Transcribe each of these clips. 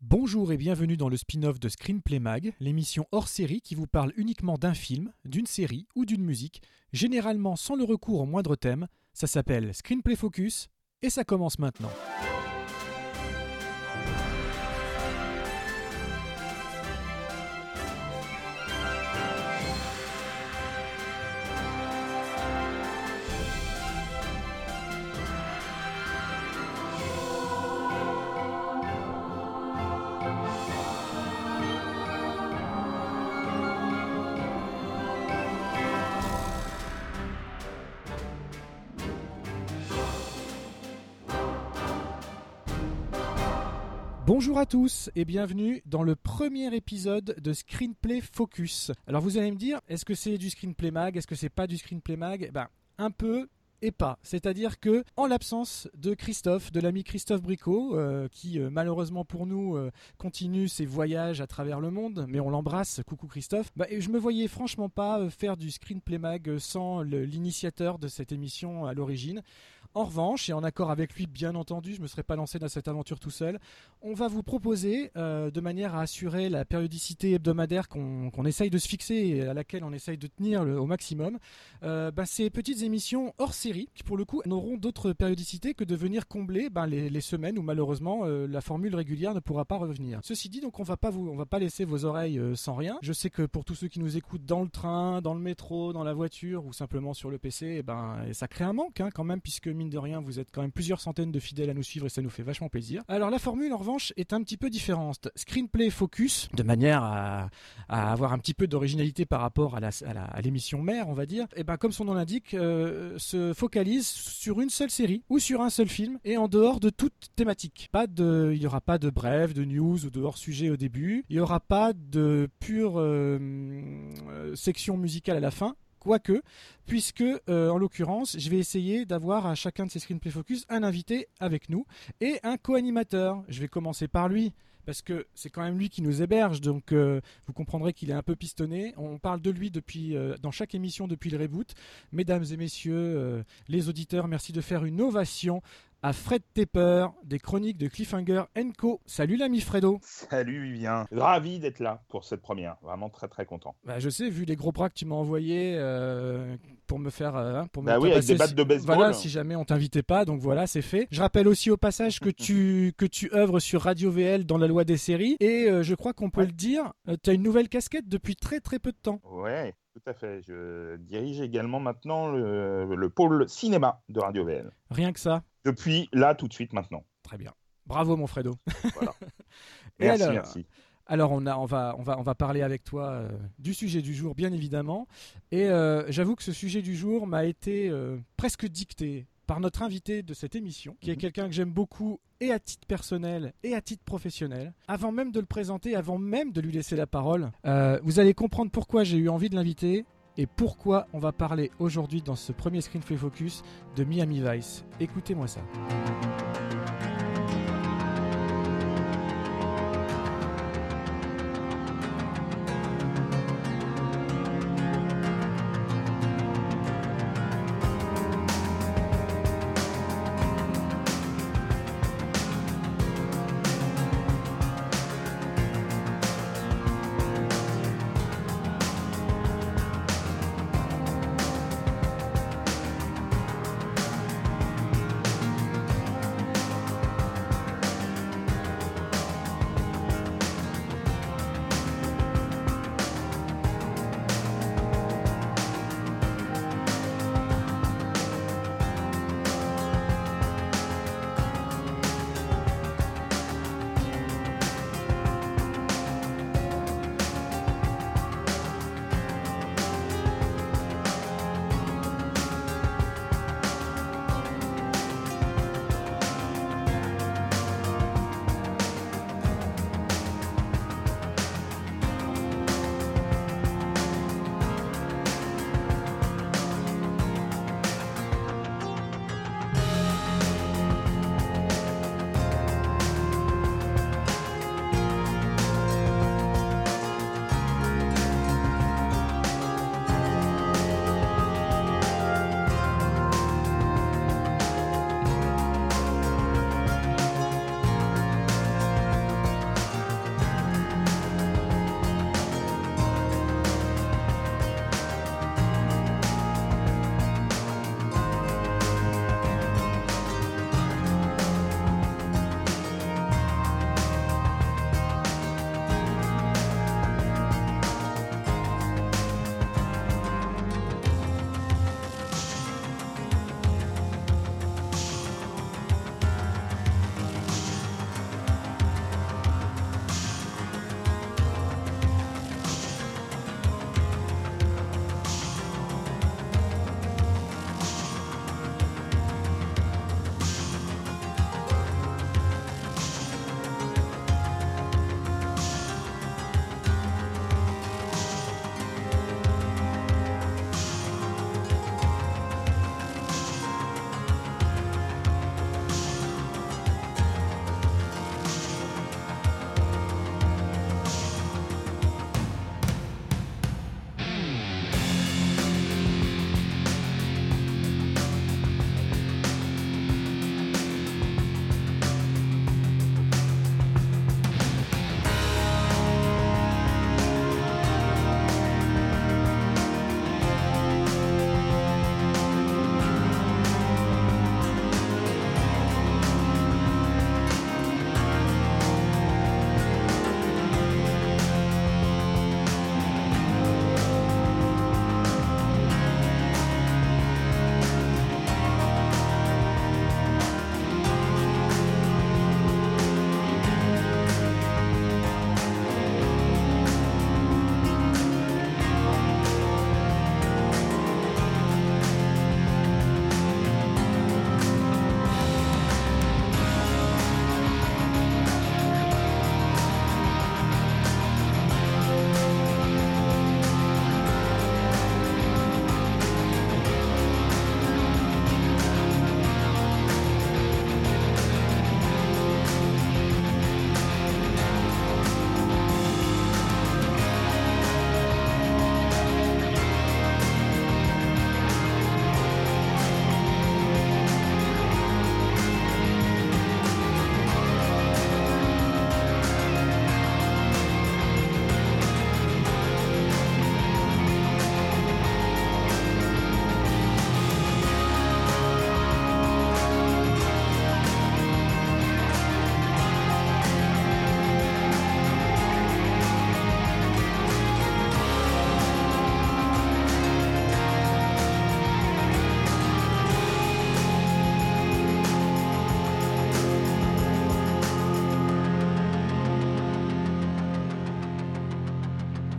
Bonjour et bienvenue dans le spin-off de Screenplay Mag, l'émission hors série qui vous parle uniquement d'un film, d'une série ou d'une musique, généralement sans le recours au moindre thème. Ça s'appelle Screenplay Focus et ça commence maintenant. Bonjour à tous et bienvenue dans le premier épisode de Screenplay Focus. Alors vous allez me dire, est-ce que c'est du Screenplay Mag? Est-ce que c'est pas du Screenplay Mag? Eh Ben un peu et pas. C'est-à-dire que, en l'absence de Christophe, de l'ami Christophe Bricot, euh, qui euh, malheureusement pour nous euh, continue ses voyages à travers le monde, mais on l'embrasse, coucou Christophe, bah, je me voyais franchement pas faire du Screenplay Mag sans l'initiateur de cette émission à l'origine. En revanche, et en accord avec lui, bien entendu, je ne me serais pas lancé dans cette aventure tout seul, on va vous proposer, euh, de manière à assurer la périodicité hebdomadaire qu'on essaye de se fixer et à laquelle on essaye de tenir au maximum, euh, bah, ces petites émissions hors série, qui pour le coup n'auront d'autre périodicité que de venir combler bah, les, semaines où malheureusement euh, la formule régulière ne pourra pas revenir. Ceci dit, donc on va pas va pas laisser vos oreilles sans rien. Je sais que pour tous ceux qui nous écoutent dans le train, dans le métro, dans la voiture ou simplement sur le PC, eh ben, ça crée un manque hein, quand même, puisque mine de rien, vous êtes quand même plusieurs centaines de fidèles à nous suivre et ça nous fait vachement plaisir. Alors la formule en revanche est un petit peu différente. Screenplay focus, de manière à, avoir un petit peu d'originalité par rapport à l'émission mère, on va dire, et eh ben comme son nom l'indique, euh, se focalise sur une seule série ou sur un seul film et en dehors de toute thématique. Pas de, il n'y aura pas de bref, de news ou de hors sujet au début. Il n'y aura pas de pure euh, euh, section musicale à la fin Quoique, puisque euh, en l'occurrence, je vais essayer d'avoir à chacun de ces screenplay focus un invité avec nous et un co-animateur. Je vais commencer par lui parce que c'est quand même lui qui nous héberge, donc euh, vous comprendrez qu'il est un peu pistonné. On parle de lui euh, dans chaque émission depuis le reboot. Mesdames et messieurs, les auditeurs, merci de faire une ovation à Fred Tepper des chroniques de Cliffhanger Co. Salut l'ami Fredo. Salut Vivien. Ravi d'être là pour cette première. Vraiment très très content. Bah, je sais, vu les gros bras que tu m'as envoyés euh, pour me faire. Euh, pour bah oui, avec des battes de baseball. Voilà, si jamais on t'invitait pas. Donc voilà, c'est fait. Je rappelle aussi au passage que tu, que tu œuvres sur Radio VL dans la loi des séries. Et euh, je crois qu'on peut le dire, tu as une nouvelle casquette depuis très très peu de temps. Ouais. Tout à fait. Je dirige également maintenant le, le pôle cinéma de Radio VL. Rien que ça. Depuis là, tout de suite, maintenant. Très bien. Bravo, mon Fredo. Voilà. merci, alors, merci. Alors, on, a, on, va, on, va, on va parler avec toi euh, du sujet du jour, bien évidemment. Et euh, j'avoue que ce sujet du jour m'a été euh, presque dicté par notre invité de cette émission, qui est mhm. quelqu'un que j'aime beaucoup et à titre personnel et à titre professionnel. Avant même de le présenter, avant même de lui laisser la parole, vous allez comprendre pourquoi j'ai eu envie de l'inviter et pourquoi on va parler aujourd'hui dans ce premier Screenplay Focus de Miami Vice? Écoutez-moi ça.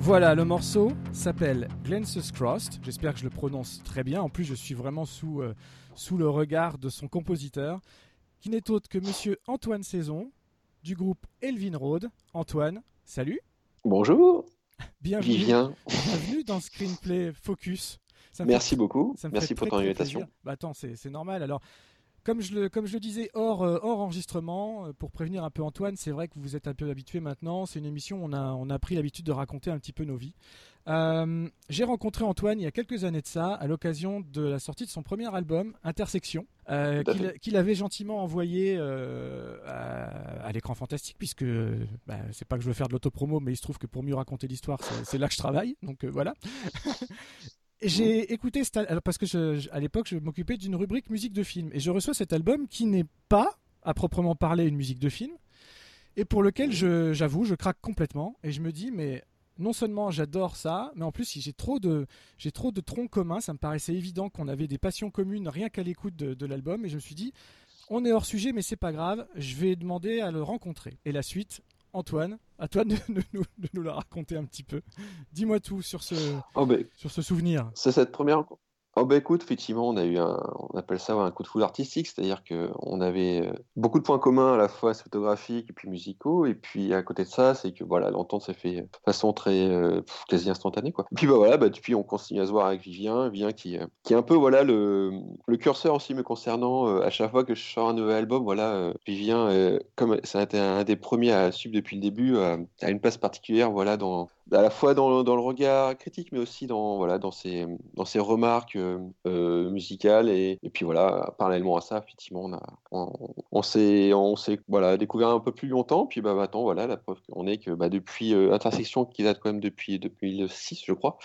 Voilà, le morceau s'appelle Glances Crossed. J'espère que je le prononce très bien. En plus, je suis vraiment sous, euh, sous le regard de son compositeur, qui n'est autre que monsieur Antoine Saison, du groupe Elvin Road. Antoine, salut. Bonjour. Bienvenue, Vivien. bienvenue dans Screenplay Focus. Ça Merci fait- beaucoup. Merci pour ton invitation. Bah attends, c'est c'est normal. Alors, comme je le, comme je le disais hors, euh, hors enregistrement, euh, pour prévenir un peu Antoine, c'est vrai que vous êtes un peu habitué maintenant. C'est une émission où on a, on a pris l'habitude de raconter un petit peu nos vies. Euh, J'ai rencontré Antoine il y a quelques années de ça, à l'occasion de la sortie de son premier album, Intersection, euh, qu'il avait gentiment envoyé euh, à, à l'écran fantastique, puisque bah, c'est pas que je veux faire de l'autopromo, mais il se trouve que pour mieux raconter l'histoire, c'est là que je travaille. Donc voilà. J'ai écouté cet al- alors parce que je- à l'époque je m'occupais d'une rubrique musique de film. Et je reçois cet album qui n'est pas à proprement parler une musique de film et pour lequel je- j'avoue je craque complètement. Et je me dis mais non seulement j'adore ça mais en plus j'ai trop de j'ai trop de troncs communs. Ça me paraissait évident qu'on avait des passions communes rien qu'à l'écoute de, de l'album. Et je me suis dit on est hors sujet mais c'est pas grave. Je vais demander à le rencontrer. Et la suite Antoine à toi de, de nous, de nous la raconter un petit peu dis-moi tout sur ce Oh, sur ce souvenir c'est cette première. Oh, ben, écoute, effectivement, on a eu un, on appelle ça un coup de foudre artistique, c'est-à-dire qu'on avait euh, beaucoup de points communs à la fois photographiques et puis musicaux, et puis à côté de ça, c'est que voilà, l'entente s'est fait de façon très euh, quasi instantanée, quoi. Et puis bah voilà, bah, depuis on continue à se voir avec Vivien, Vivien qui, euh, qui est un peu voilà le, le curseur aussi me concernant. à chaque fois que je sors un nouvel album, voilà, Vivien, comme ça a été un des premiers à suivre depuis le début, a une place particulière, voilà, dans à la fois dans, dans le regard critique, mais aussi dans, voilà, dans, ses, dans ses remarques euh, euh, musicales. Et, et puis voilà, parallèlement à ça, effectivement, on, a, on, on s'est voilà, découvert un peu plus longtemps. Puis bah, maintenant, voilà, la preuve qu'on est que bah, depuis euh, Intersection, qui date quand même depuis 2006, je crois,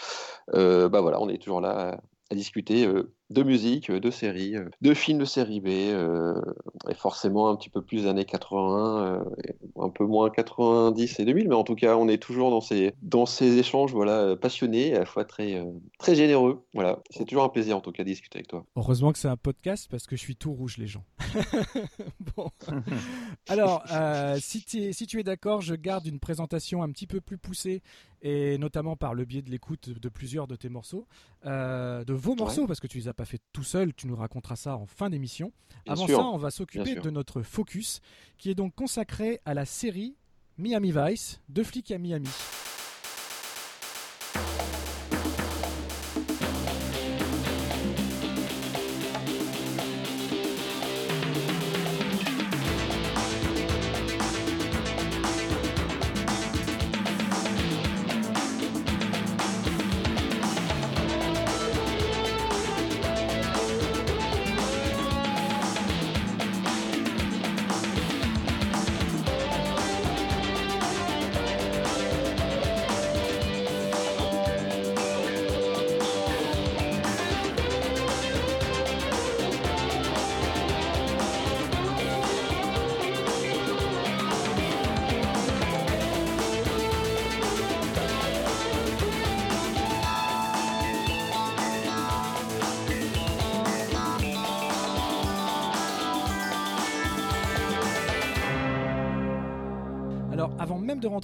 bah, voilà, on est toujours là à, discuter de musique, euh, de séries, euh, de films de série B, euh, et forcément un petit peu plus années 81, euh, et un peu moins 90 et 2000, mais en tout cas, on est toujours dans ces, dans ces échanges voilà, passionnés, et à la fois très, euh, très généreux. Voilà, c'est toujours un plaisir en tout cas de discuter avec toi. Heureusement que c'est un podcast parce que je suis tout rouge, les gens. bon. Alors, euh, si, tu es, si tu es d'accord, je garde une présentation un petit peu plus poussée et notamment par le biais de l'écoute de plusieurs de tes morceaux, euh, de vos morceaux, parce que tu les as pas fait tout seul, tu nous raconteras ça en fin d'émission. Avant sûr. ça, on va s'occuper de notre focus, qui est donc consacré à la série Miami Vice, de flics à Miami.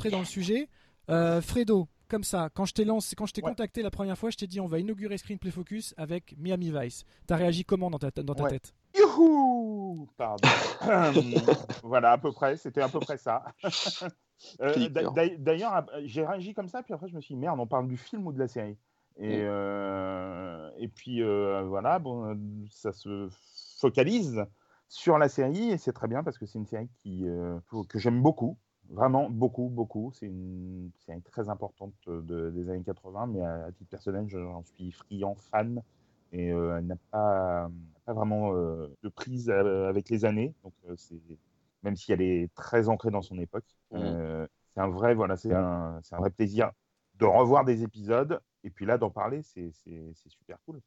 Rentrer dans le sujet, euh, Fredo, comme ça, quand je t'ai lancé, quand je t'ai Ouais. contacté la première fois, je t'ai dit on va inaugurer Screenplay Focus avec Miami Vice. T'as réagi comment dans ta, dans ta Ouais. tête? Youhou Pardon. voilà, à peu près, c'était à peu près ça. Euh, D'ailleurs, ap- j'ai réagi comme ça, puis après je me suis dit, merde, on parle du film ou de la série? Et, Mm. euh, et puis euh, voilà, bon, ça se focalise sur la série, et c'est très bien parce que c'est une série qui, euh, que j'aime beaucoup. Vraiment beaucoup, beaucoup. C'est une série très importante de- des années 80, mais à, à titre personnel, je- j'en suis friand, fan et euh, elle n'a pas, pas vraiment euh, de prise euh, avec les années. Donc, euh, c'est même si elle est très ancrée dans son époque, euh, c'est un vrai voilà, c'est un, c'est un vrai plaisir de revoir des épisodes et puis là d'en parler, c'est c'est- c'est super cool.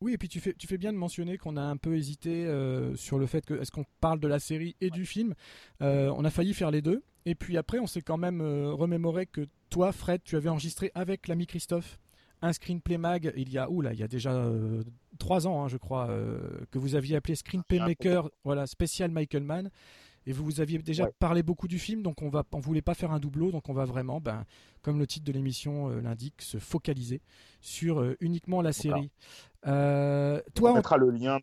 Oui, et puis tu fais, tu fais bien de mentionner qu'on a un peu hésité euh, sur le fait que est-ce qu'on parle de la série et du film? Euh, on a failli faire les deux. Et puis après, on s'est quand même euh, remémoré que toi, Fred, tu avais enregistré avec l'ami Christophe un screenplay mag il y a où là, il y a déjà euh, trois ans, hein, je crois, euh, que vous aviez appelé Screenplay Maker, voilà, spécial Michael Mann. et vous, vous aviez déjà parlé beaucoup du film, donc on va, on voulait pas faire un doublot, donc on va vraiment, ben, comme le titre de l'émission l'indique, se focaliser sur uniquement la série. toi, on mettra le lien.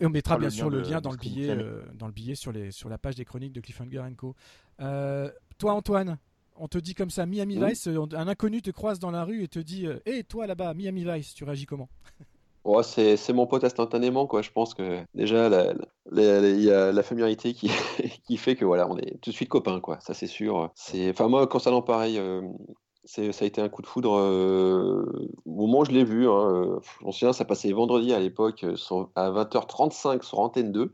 Et on mettra bien sûr le lien dans le billet, dans le billet sur les, sur la page des chroniques de Cliffhanger Co. toi, Antoine, on te dit comme ça Miami Vice, un inconnu te croise dans la rue et te dit Hé, toi là-bas, Miami Vice, tu réagis comment? Oh, c'est, mon pote instantanément, quoi. Je pense que déjà, il y a la familiarité qui, qui fait que voilà, on est tout de suite copains, quoi. Ça, c'est sûr. C'est, enfin, moi, concernant pareil, euh, ça a été un coup de foudre euh, au moment où je l'ai vu. Hein, euh, je me souviens, ça passait vendredi à l'époque à 20h35 sur Antenne 2.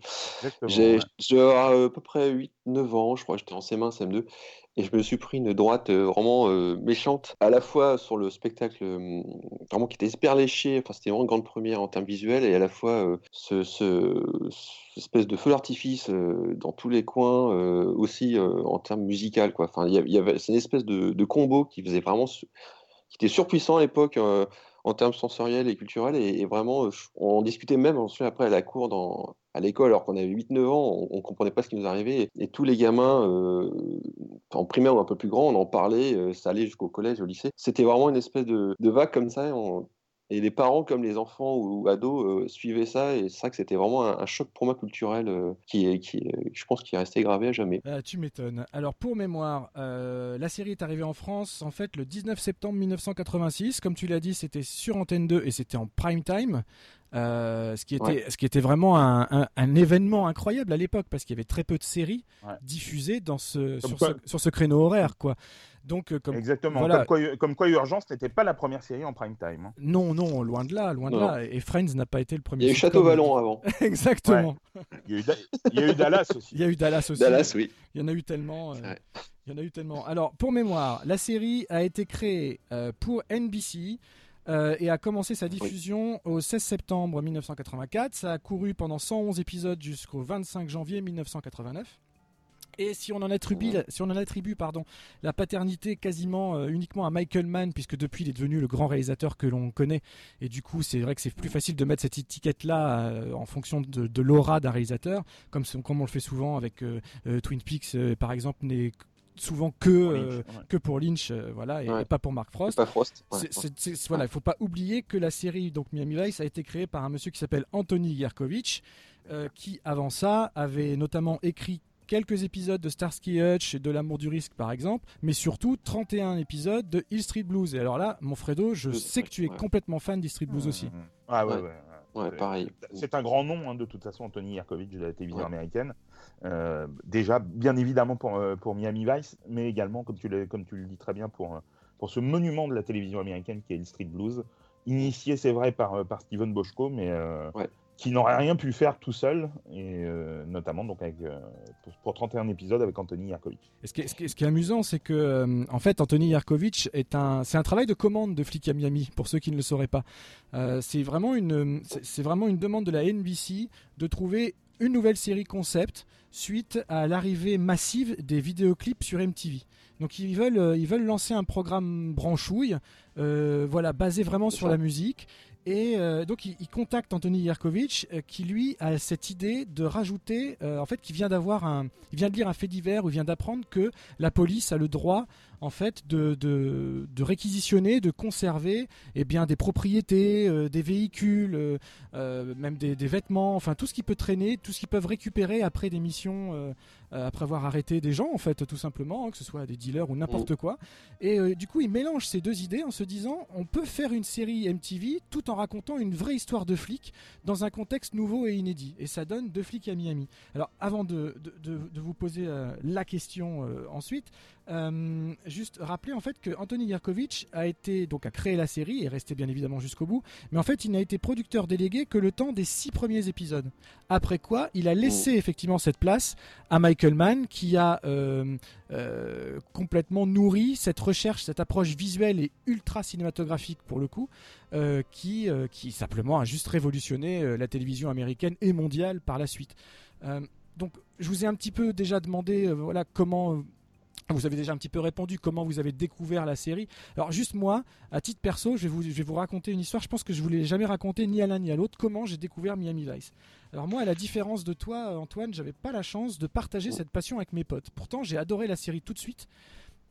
J'ai, à peu près 8-9 ans, je crois, j'étais en CM1, CM2 et je me suis pris une droite euh, vraiment euh, méchante, à la fois sur le spectacle euh, vraiment qui était hyper léché, enfin c'était vraiment une grande première en termes visuels, et à la fois ce, espèce de feu d'artifice dans tous les coins aussi en termes musical. Enfin il y, avait c'est une espèce de, combo qui faisait vraiment qui était surpuissant à l'époque en termes sensoriels et culturels et, vraiment on discutait même ensuite après à la cour dans à l'école, alors qu'on avait 8-9 ans, on, ne comprenait pas ce qui nous arrivait. Et, tous les gamins, euh, en primaire ou un peu plus grands, on en parlait, euh, ça allait jusqu'au collège, au lycée. C'était vraiment une espèce de, vague comme ça. Et, les parents, comme les enfants ou, ados, euh, suivaient ça. Et c'est vrai que c'était vraiment un, choc pour moi culturel qui, qui, je pense, qui est resté gravé à jamais. tu m'étonnes. Alors, pour mémoire, la série est arrivée en France, en fait, le 19 septembre 1986. Comme tu l'as dit, c'était sur Antenne 2 et c'était en prime time. Euh, ce, qui était, ce qui était vraiment un, un, événement incroyable à l'époque parce qu'il y avait très peu de séries diffusées dans ce, sur, ce, sur, ce, créneau horaire. Quoi. Donc, euh, comme, Exactement. Comme, quoi, comme, quoi, Urgence n'était pas la première série en prime time. Hein. Non, non, loin de là, loin de là. Et Friends n'a pas été le premier. Il y a eu Château Vallon avant. Exactement. Il, y a eu Dallas aussi. Il y a eu Dallas aussi. Dallas, oui. Il y en a eu tellement. Euh, il y en a eu tellement. Alors, pour mémoire, la série a été créée pour NBC. Euh, et a commencé sa diffusion au 16 septembre 1984. Ça a couru pendant 111 épisodes jusqu'au 25 janvier 1989. Et si on en attribue, si on en attribue pardon, la paternité quasiment euh, uniquement à Michael Mann, puisque depuis il est devenu le grand réalisateur que l'on connaît, et du coup c'est vrai que c'est plus facile de mettre cette étiquette-là euh, en fonction de, l'aura d'un réalisateur, comme, comme on le fait souvent avec Twin Peaks par exemple, n'est souvent que, euh, que pour Lynch, euh, voilà, et, pas pour Mark Frost. Pas Frost. voilà, il faut pas oublier que la série donc Miami Vice a été créée par un monsieur qui s'appelle Anthony Yerkovich, euh, qui avant ça avait notamment écrit quelques épisodes de Starsky Hutch et de L'amour du risque par exemple, mais surtout 31 épisodes de Hill Street Blues. Et alors là, mon Fredo, je sais que tu es complètement fan d'Hill Street Blues aussi. Ah ouais, ouais. Ouais, pareil. C'est un grand nom, hein, de toute façon, Anthony Yerkovich de la télévision américaine. Euh, déjà, bien évidemment pour, euh, pour Miami Vice, mais également, comme tu, comme tu le dis très bien, pour, euh, pour ce monument de la télévision américaine qui est le Street Blues. Initié, c'est vrai, par, par Steven Boschko, mais qui n'aurait rien pu faire tout seul, et notamment donc avec, pour, 31 épisodes avec Anthony Yerkovich. ce, qui est, ce, qui est, amusant, c'est que en fait, Anthony Yerkovich est un, c'est un travail de commande de flic à Miami, pour ceux qui ne le sauraient pas. c'est vraiment une, c'est vraiment une demande de la NBC de trouver une nouvelle série concept suite à l'arrivée massive des vidéoclips sur MTV. Donc ils veulent, euh, ils veulent lancer un programme branchouille, euh, voilà, basé vraiment sur la musique. Et euh, donc il, contacte Anthony Yerkovich qui lui a cette idée de rajouter, en fait, qui vient d'avoir un, il vient de lire un fait divers ou vient d'apprendre que la police a le droit en fait de, de, réquisitionner, de conserver eh bien, des propriétés, euh, des véhicules, euh, euh, même des, vêtements, enfin tout ce qui peut traîner, tout ce qu'ils peuvent récupérer après des missions, après avoir arrêté des gens en fait tout simplement, hein, que ce soit des dealers ou n'importe quoi. Et du coup il mélange ces deux idées en se disant on peut faire une série MTV tout en racontant une vraie histoire de flics dans un contexte nouveau et inédit. Et ça donne deux flics à Miami. Alors avant de, de vous poser la question ensuite, euh, juste rappeler en fait que Anthony Yerkovich a été donc a créé la série et resté bien évidemment jusqu'au bout, mais en fait il n'a été producteur délégué que le temps des six premiers épisodes. Après quoi, il a laissé effectivement cette place à Michael Mann qui a euh, euh, complètement nourri cette recherche, cette approche visuelle et ultra cinématographique pour le coup, qui qui simplement a juste révolutionné la télévision américaine et mondiale par la suite. donc je vous ai un petit peu déjà demandé voilà comment Vous avez déjà un petit peu répondu comment vous avez découvert la série. Alors juste moi, à titre perso, je vais vous, je vais vous raconter une histoire. Je pense que je ne vous l'ai jamais raconté ni à l'un ni à l'autre. Comment j'ai découvert Miami Vice. Alors moi, à la différence de toi, Antoine, j'avais pas la chance de partager cette passion avec mes potes. Pourtant, j'ai adoré la série tout de suite.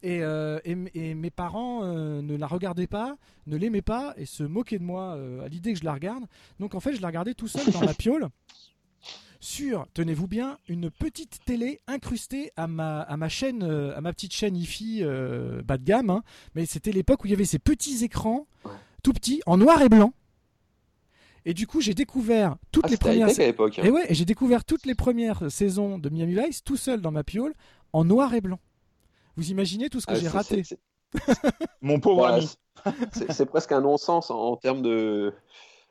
Et, euh, et, et mes parents euh, ne la regardaient pas, ne l'aimaient pas et se moquaient de moi euh, à l'idée que je la regarde. Donc en fait, je la regardais tout seul dans ma piole sur, tenez-vous bien, une petite télé incrustée à ma, à ma chaîne, euh, à ma petite chaîne IFI euh, bas de gamme. hein. Mais c'était l'époque où il y avait ces petits écrans, Ouais. tout petits, en noir et blanc. Et du coup, j'ai découvert toutes Ah, les premières. à l'époque. hein. Et ouais, j'ai découvert toutes les premières saisons de Miami Vice tout seul dans ma piole en noir et blanc. Vous imaginez tout ce que Ah, j'ai c'est- raté c'est- c'est- Mon pauvre Voilà, ami. c'est c'est presque un non-sens en, en termes de,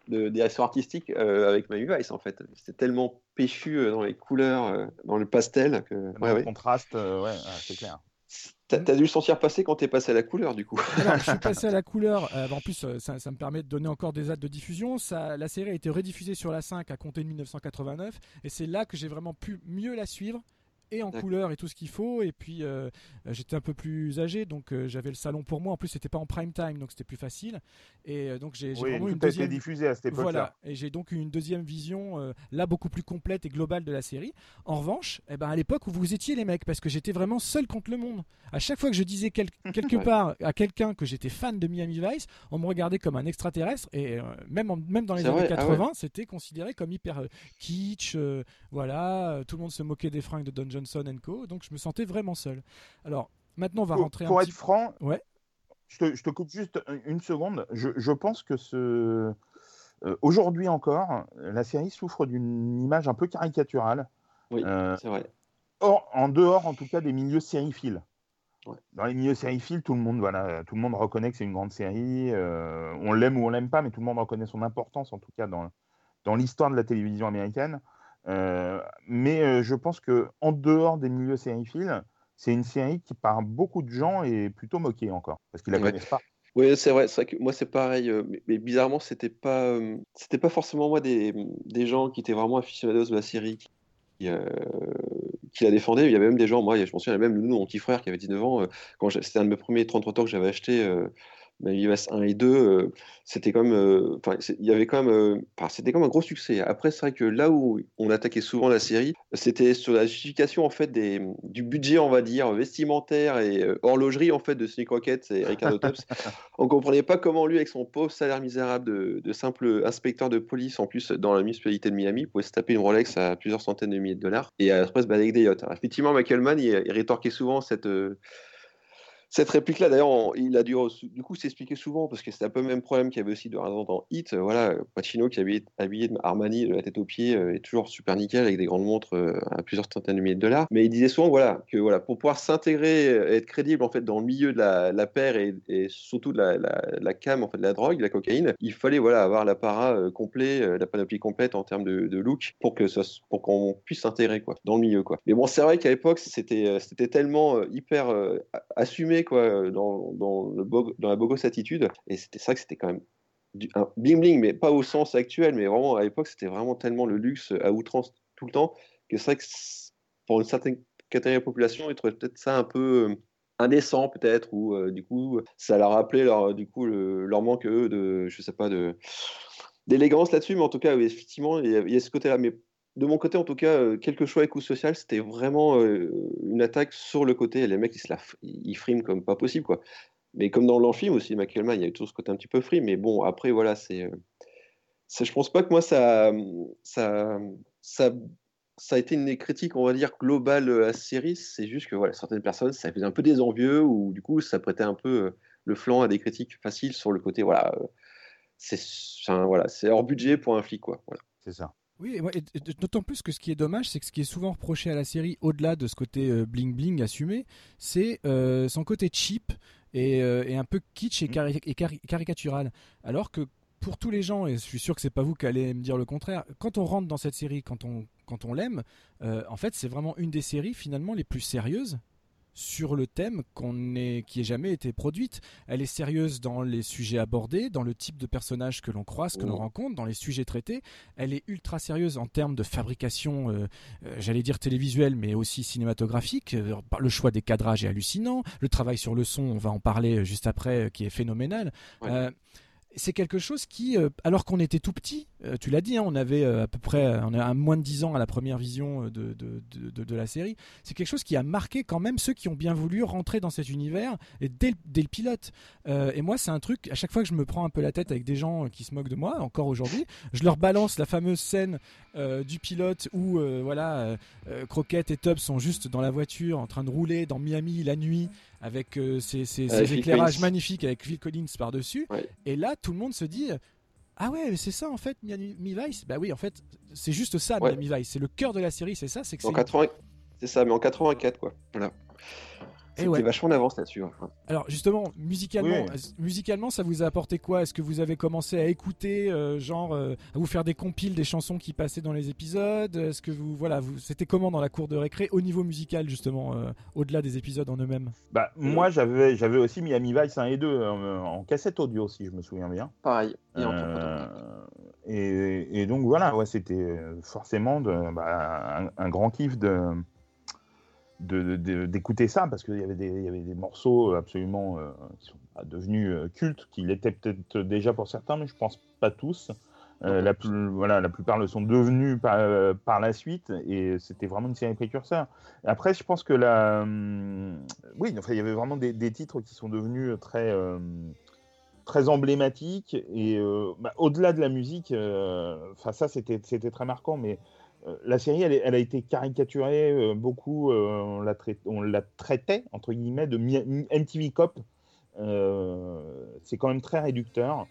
de direction artistique euh, avec Miami Vice en fait. C'était tellement péchu euh, dans les couleurs, euh, dans le pastel que Dans ouais, le ouais. contraste, euh, ouais, c'est clair. T'as t'as dû le sentir passer quand t'es passé à la couleur du coup. Alors, je suis passé à la couleur. Euh, en plus, ça, ça me permet de donner encore des dates de diffusion. Ça, la série a été rediffusée sur la 5 à compter de 1989. Et c'est là que j'ai vraiment pu mieux la suivre. Et en couleur et tout ce qu'il faut. Et puis, euh, euh, j'étais un peu plus âgé. Donc, euh, j'avais le salon pour moi. En plus, c'était pas en prime time. Donc, c'était plus facile. Et euh, donc, j'ai Oui, vraiment une deuxième. diffusé à cette époque-là. Voilà, et j'ai donc eu une deuxième vision, là beaucoup plus complète et globale de la série. En revanche, eh ben, à l'époque où vous étiez les mecs, parce que j'étais vraiment seul contre le monde. À chaque fois que je disais quel- quelque part à quelqu'un que j'étais fan de Miami Vice, on me regardait comme un extraterrestre, et même, en- même dans les années vrai, ah 80, c'était considéré comme hyper kitsch, voilà, tout le monde se moquait des fringues de Don Johnson Co, donc je me sentais vraiment seul. Alors, maintenant on va Pour, rentrer pour un être petit franc, Ouais. je, te, je te coupe juste une seconde. Je, je pense que ce. euh, Aujourd'hui encore, la série souffre d'une image un peu caricaturale. Oui, Euh, c'est vrai. en dehors, en tout cas, des milieux sériphiles. Ouais. Dans les milieux sériphiles, tout le monde, voilà, tout le monde reconnaît que c'est une grande série. euh, on l'aime ou on l'aime pas, mais tout le monde reconnaît son importance, en tout cas dans, dans l'histoire de la télévision américaine. Euh, mais euh, je pense que en dehors des milieux sériphiles, c'est une série qui par beaucoup de gens est plutôt moquée encore, parce qu'ils la Ouais. connaissent pas. Oui, c'est vrai, c'est vrai que moi c'est pareil, euh, mais, mais bizarrement c'était pas, euh, c'était pas forcément moi des, des gens qui étaient vraiment aficionados de la série qui, euh, qui la défendaient. Il y avait même des gens, moi je m'en souviens, il y avait même nous, mon petit frère qui avait 19 ans, euh, quand c'était un de mes premiers 33 tours que j'avais acheté, euh, ma US 1 et 2, euh, c'était quand même, euh, il y avait quand même, euh, c'était comme un gros succès. Après c'est vrai que là où on attaquait souvent la série, c'était sur la justification en fait des, du budget, on va dire, vestimentaire et horlogerie en fait de Sneak Rocket et Ricardo Tubbs. On comprenait pas comment lui, avec son pauvre salaire misérable de, de simple inspecteur de police, en plus dans la municipalité de Miami, pouvait se taper une Rolex à plusieurs centaines de milliers de dollars et après se balader avec des yachts. Alors, effectivement, Michael Mann, il, il rétorquait souvent cette, euh, cette réplique-là. D'ailleurs, il a dû du coup s'expliquer souvent parce que c'était un peu le même problème qu'il y avait aussi de dans Hit. Euh, Voilà, Pacino qui habillé de Armani de la tête aux pieds euh, est toujours super nickel avec des grandes montres euh, à plusieurs centaines de milliers de dollars. Mais il disait souvent voilà que voilà pour pouvoir s'intégrer être crédible en fait dans le milieu de la, la paire et, surtout de la, cam en fait de la drogue, de la cocaïne, il fallait voilà avoir l'apparat euh, complet, la panoplie complète en termes de, de look pour que ça pour qu'on puisse s'intégrer quoi dans le milieu quoi. Mais bon, c'est vrai qu'à l'époque c'était c'était tellement hyper euh, quoi euh, dans, dans, la bogos attitude. Et c'était ça que c'était quand même du, un bling mais pas au sens actuel mais vraiment à l'époque c'était vraiment tellement le luxe à outrance tout le temps que c'est vrai que pour une certaine catégorie de la population ils trouvaient peut-être ça un peu euh, indécent peut-être ou euh, du coup ça leur rappelait leur du coup le- leur manque de je sais pas de d'élégance là-dessus. Mais en tout cas effectivement il y, a, il y a ce côté-là. Mais de mon côté, en tout cas, euh, quel que soit les coups sociaux, c'était vraiment euh, une attaque sur le côté. Les mecs, ils, se la, ils friment comme pas possible, quoi. Mais comme dans l'enfilm aussi, Michael Mann, il y a toujours ce côté un petit peu free. Mais bon, après, voilà, c'est. euh, je pense pas que moi, ça, ça, ça, a été une critique, on va dire, globale à la série. C'est juste que voilà, certaines personnes, ça faisait un peu des envieux ou du coup, ça prêtait un peu le flanc à des critiques faciles sur le côté, voilà, c'est voilà, hors budget pour un flic. Voilà. C'est ça. Oui, et d'autant plus que ce qui est dommage, c'est que ce qui est souvent reproché à la série, au-delà de ce côté euh, bling bling assumé, c'est euh, son côté cheap et, euh, et un peu kitsch et, cari- et cari- caricatural. Alors que pour tous les gens, et je suis sûr que c'est pas vous qui allez me dire le contraire, quand on rentre dans cette série, quand on, quand on l'aime, euh, en fait, c'est vraiment une des séries finalement les plus sérieuses sur le thème qu'on est, qui ait jamais été produite. Elle est sérieuse dans les sujets abordés, dans le type de personnage que l'on croise, que l'on Mhm. rencontre, dans les sujets traités. Elle est ultra sérieuse en termes de fabrication, euh, euh, j'allais dire télévisuelle, mais aussi cinématographique. Euh, Le choix des cadrages est hallucinant. Le travail sur le son, on va en parler juste après, qui est phénoménal. Ouais. C'est quelque chose qui, euh, alors qu'on était tout petit, euh, tu l'as dit, hein, on avait euh, à peu près, on moins de 10 ans à la première vision de, la série, c'est quelque chose qui a marqué quand même ceux qui ont bien voulu rentrer dans cet univers et dès, le- pilote. Et moi, c'est un truc, à chaque fois que je me prends un peu la tête avec des gens qui se moquent de moi, encore aujourd'hui, je leur balance la fameuse scène du pilote où voilà, Croquette et Tubbs sont juste dans la voiture en train de rouler dans Miami la nuit avec euh, ces, ces- ces Avec Phil éclairages Collins. magnifiques avec Phil Collins par-dessus. Ouais. Et là, tout le monde se dit Ah ouais, c'est ça en fait, Miami Vice? Bah oui, en fait, c'est juste ça, Ouais. Miami Vice. C'est le cœur de la série, c'est ça. C'est que En c'est. 80... C'est ça, mais en 84, quoi. Voilà. C'était ouais. vachement en avance là-dessus. hein. Alors justement, musicalement, Oui. est-ce- musicalement, ça vous a apporté quoi? Est-ce que vous avez commencé à écouter, euh, genre, euh, à vous faire des compiles des chansons qui passaient dans les épisodes? Est-ce que vous, voilà, vous, c'était comment dans la cour de récré au niveau musical justement, euh, au-delà des épisodes en eux-mêmes? Bah, moi, j'avais, j'avais aussi Miami Vice 1 et 2 euh, en cassette audio, si je me souviens bien. Pareil. Et en Euh, photo. et, et donc voilà, ouais, c'était euh, forcément de, bah, un, un grand kiff de- d'écouter ça parce qu'il y avait des, il y avait des morceaux absolument euh, qui sont devenus euh, cultes, qui l'étaient peut-être déjà pour certains, mais je pense pas tous. Euh, la, plus, voilà, la plupart le sont devenus par, euh, par la suite et c'était vraiment une série précurseur. Après, je pense que la, oui, enfin, il y avait vraiment des, des titres qui sont devenus très, très emblématiques et bah, au-delà de la musique, enfin ça c'était, c'était très marquant, mais la série elle, a été caricaturée euh, beaucoup, euh, on, la traitait entre guillemets de MTV Cop. Euh, c'est quand même très réducteur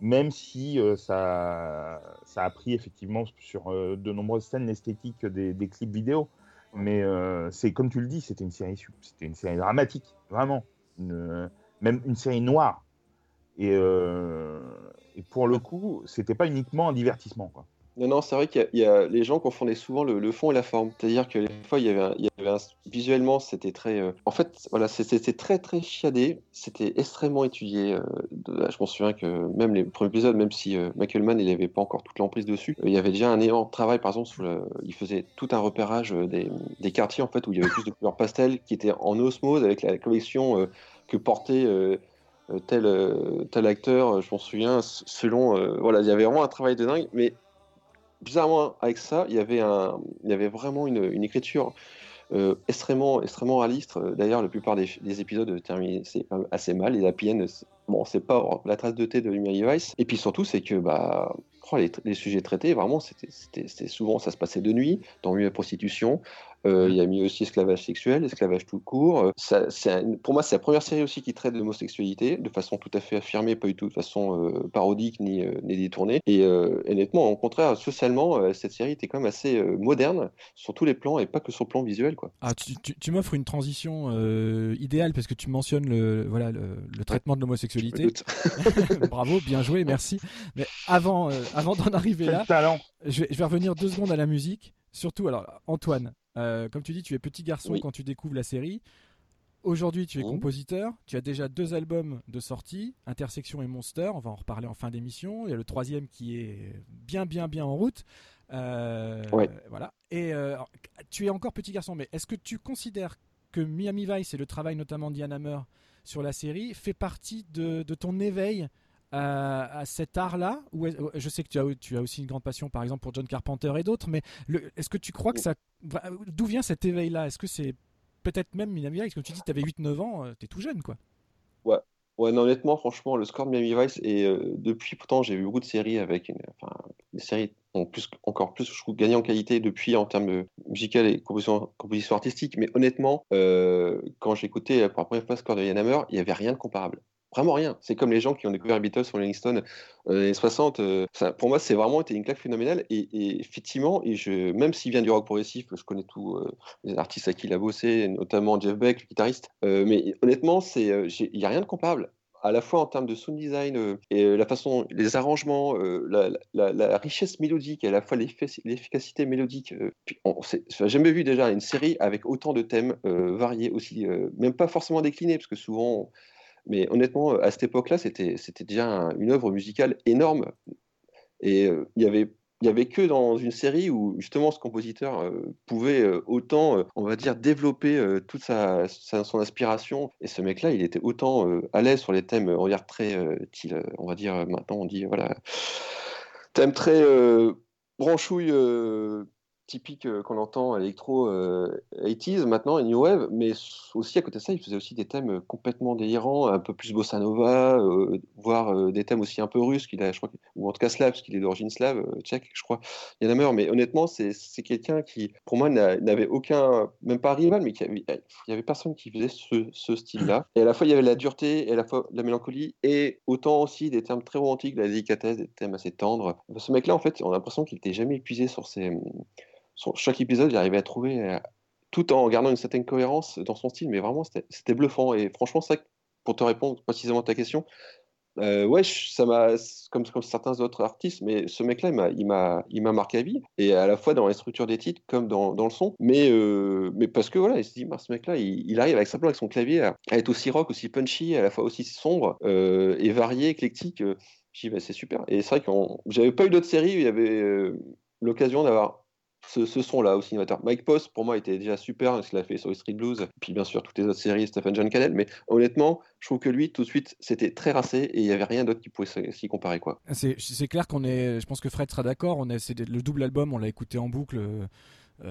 même si euh, ça, a pris effectivement sur euh, de nombreuses scènes l'esthétique des, clips vidéo. Mais euh, c'est comme tu le dis, c'était une série, c'était une série dramatique, vraiment, même une série noire. Et, euh, et pour le coup, c'était pas uniquement un divertissement. Quoi. Non, non, c'est vrai qu'il y a- les gens confondaient souvent le, fond et la forme. C'est-à-dire que des fois, il y avait, visuellement, c'était très. euh, en fait, voilà, c'était très, très chiadé. C'était extrêmement étudié. euh, je m'en souviens que même les premiers épisodes, même si euh, Michael Mann, il n'avait pas encore toute l'emprise dessus, euh, il y avait déjà un énorme travail, par exemple, le- il faisait tout un repérage des, quartiers, en fait, où il y avait plus de couleurs pastel, qui étaient en osmose avec la collection que portait. tel, tel acteur, je m'en souviens, selon. voilà, il y avait vraiment un travail de dingue, mais bizarrement, avec ça, il y avait, vraiment une, écriture euh, extrêmement, extrêmement réaliste. D'ailleurs, la plupart des, des épisodes terminent assez mal. Les happy end, bon, c'est pas la trace de thé de Miami Vice. Et puis surtout, c'est que bah, oh, les, sujets traités, vraiment, c'était souvent, ça se passait de nuit, dans la prostitution. Euh, il y a mis aussi esclavage sexuel, esclavage tout court. Euh, ça- c'est un- pour moi, c'est la première série aussi qui traite de l'homosexualité de façon tout à fait affirmée, pas du tout de façon euh, parodique ni, euh, ni détournée. Et euh, honnêtement, au contraire, socialement, euh, cette série était quand même assez euh, moderne sur tous les plans et pas que sur le plan visuel. Quoi. Ah, tu, tu- tu m'offres une transition euh, idéale parce que tu mentionnes le, voilà, le, le traitement de Je me l'homosexualité. doute. Bravo, bien joué, merci. Mais avant, euh, avant d'en arriver Quel là, talent je vais, je vais revenir deux secondes à la musique. Surtout, alors, Antoine, euh, comme tu dis, tu es petit garçon Oui. quand tu découvres la série. Aujourd'hui, tu es Mhm. compositeur. Tu as déjà deux albums de sortie, Intersection et Monster. On va en reparler en fin d'émission. Il y a le troisième qui est bien, bien, bien en route. Euh, Ouais. Voilà. Et euh, alors, tu es encore petit garçon, mais est-ce que tu considères que Miami Vice et le travail notamment d'Ian Hammer sur la série fait partie de, de ton éveil à, à cet art-là ou est- Je sais que tu as, tu aussi une grande passion, par exemple, pour John Carpenter et d'autres, mais est-ce que tu crois que ça. D'où vient cet éveil-là? Est-ce que c'est peut-être même Miami Vice? Comme tu dis, tu avais 8-9 ans, euh, t'es tout jeune, quoi. Ouais, non, honnêtement, franchement, le score de Miami Vice, et euh, depuis, pourtant, j'ai vu beaucoup de séries avec une, enfin, des séries ont plus, encore plus, je trouve, gagné en qualité depuis en termes de musical et composition, composition artistique. Mais honnêtement, euh, quand écouté pour la première fois le score de Ian Hammer, il n'y avait rien de comparable. Vraiment rien. C'est comme les gens qui ont découvert les Beatles sur Rolling Stone euh, dans les années 60. euh, pour moi, c'est vraiment été une claque phénoménale. Et, effectivement, et je, même s'il vient du rock progressif, je connais tous euh, les artistes à qui il a bossé, notamment Jeff Beck, le guitariste. Euh, mais honnêtement, euh, j'ai- il n'y a rien de comparable. à la fois en termes de sound design et la façon, les arrangements, la, richesse mélodique et à la fois l'efficacité mélodique. n'a jamais vu déjà une série avec autant de thèmes variés aussi, même pas forcément déclinés, parce que souvent, mais honnêtement, à cette époque-là, c'était déjà une œuvre musicale énorme. Et il y avait n'y avait que dans une série où justement ce compositeur euh, pouvait euh, autant, euh, on va dire, développer toute sa, son inspiration. Et ce mec-là, il était autant à l'aise sur les thèmes, on va dire très, on va dire maintenant, on dit voilà, thème très branchouille typique euh, qu'on entend électro 80s euh, maintenant et new wave, mais aussi à côté de ça, il faisait aussi des thèmes complètement délirants, un peu plus bossa nova, euh, voire des thèmes aussi un peu russes qu'il a, je crois, ou en tout cas slave, parce qu'il est d'origine slave, tchèque, je crois. Il y en a mais honnêtement, c'est quelqu'un qui, pour moi, n'avait aucun, même pas rival, mais il y avait personne qui faisait ce, ce style-là. Et à la fois, il y avait la dureté, et à la fois la mélancolie, et autant aussi des thèmes très romantiques, la délicatesse, des thèmes assez tendres. Ce mec-là, en fait, on a l'impression qu'il n'était jamais épuisé sur ses chaque épisode, il arrivait à trouver, euh, tout en gardant une certaine cohérence dans son style, mais vraiment, c'était bluffant. Et franchement, ça, pour te répondre précisément à ta question, euh, ouais, ça m'a, comme, certains autres artistes, mais ce mec-là, il m'a, marqué à vie, et à la fois dans les structures des titres comme dans, dans le son, mais, euh, mais parce que voilà, il se dit, ce mec-là, il, arrive avec simplement avec son clavier à, être aussi rock, aussi punchy, à la fois aussi sombre et varié, éclectique. Dis, bah, c'est super. Et c'est vrai que j'avais pas eu d'autres séries où il y avait l'occasion d'avoir ce, son-là au cinémateur. Mike Post, pour moi, était déjà super, ce qu'il a fait sur Street Blues, puis bien sûr toutes les autres séries, Stephen John Cannell, mais honnêtement, je trouve que lui, tout de suite, c'était très racé et il n'y avait rien d'autre qui pouvait s'y comparer. quoi. C'est clair qu'on est, je pense que Fred sera d'accord, on c'est le double album, on l'a écouté en boucle. Euh,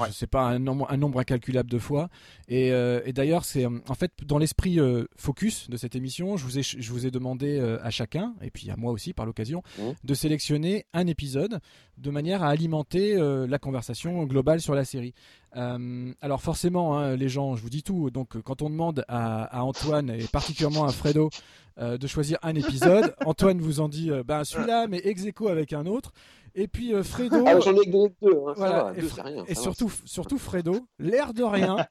euh, je sais pas un nombre, un nombre, incalculable de fois. Et, euh, et d'ailleurs, c'est en fait dans l'esprit euh, focus de cette émission, je vous ai, je vous ai demandé à chacun et puis à moi aussi par l'occasion mmh. de sélectionner un épisode de manière à alimenter la conversation globale sur la série. Alors forcément, hein, les gens, je vous dis tout. Donc quand on demande à, à Antoine et particulièrement à Fredo de choisir un épisode, Antoine vous en dit ben celui-là, mais ex avec un autre. Et puis euh, Fredo. Ah, j'en ai que deux. Hein, voilà, et, rien, et surtout, surtout Fredo, l'air de rien.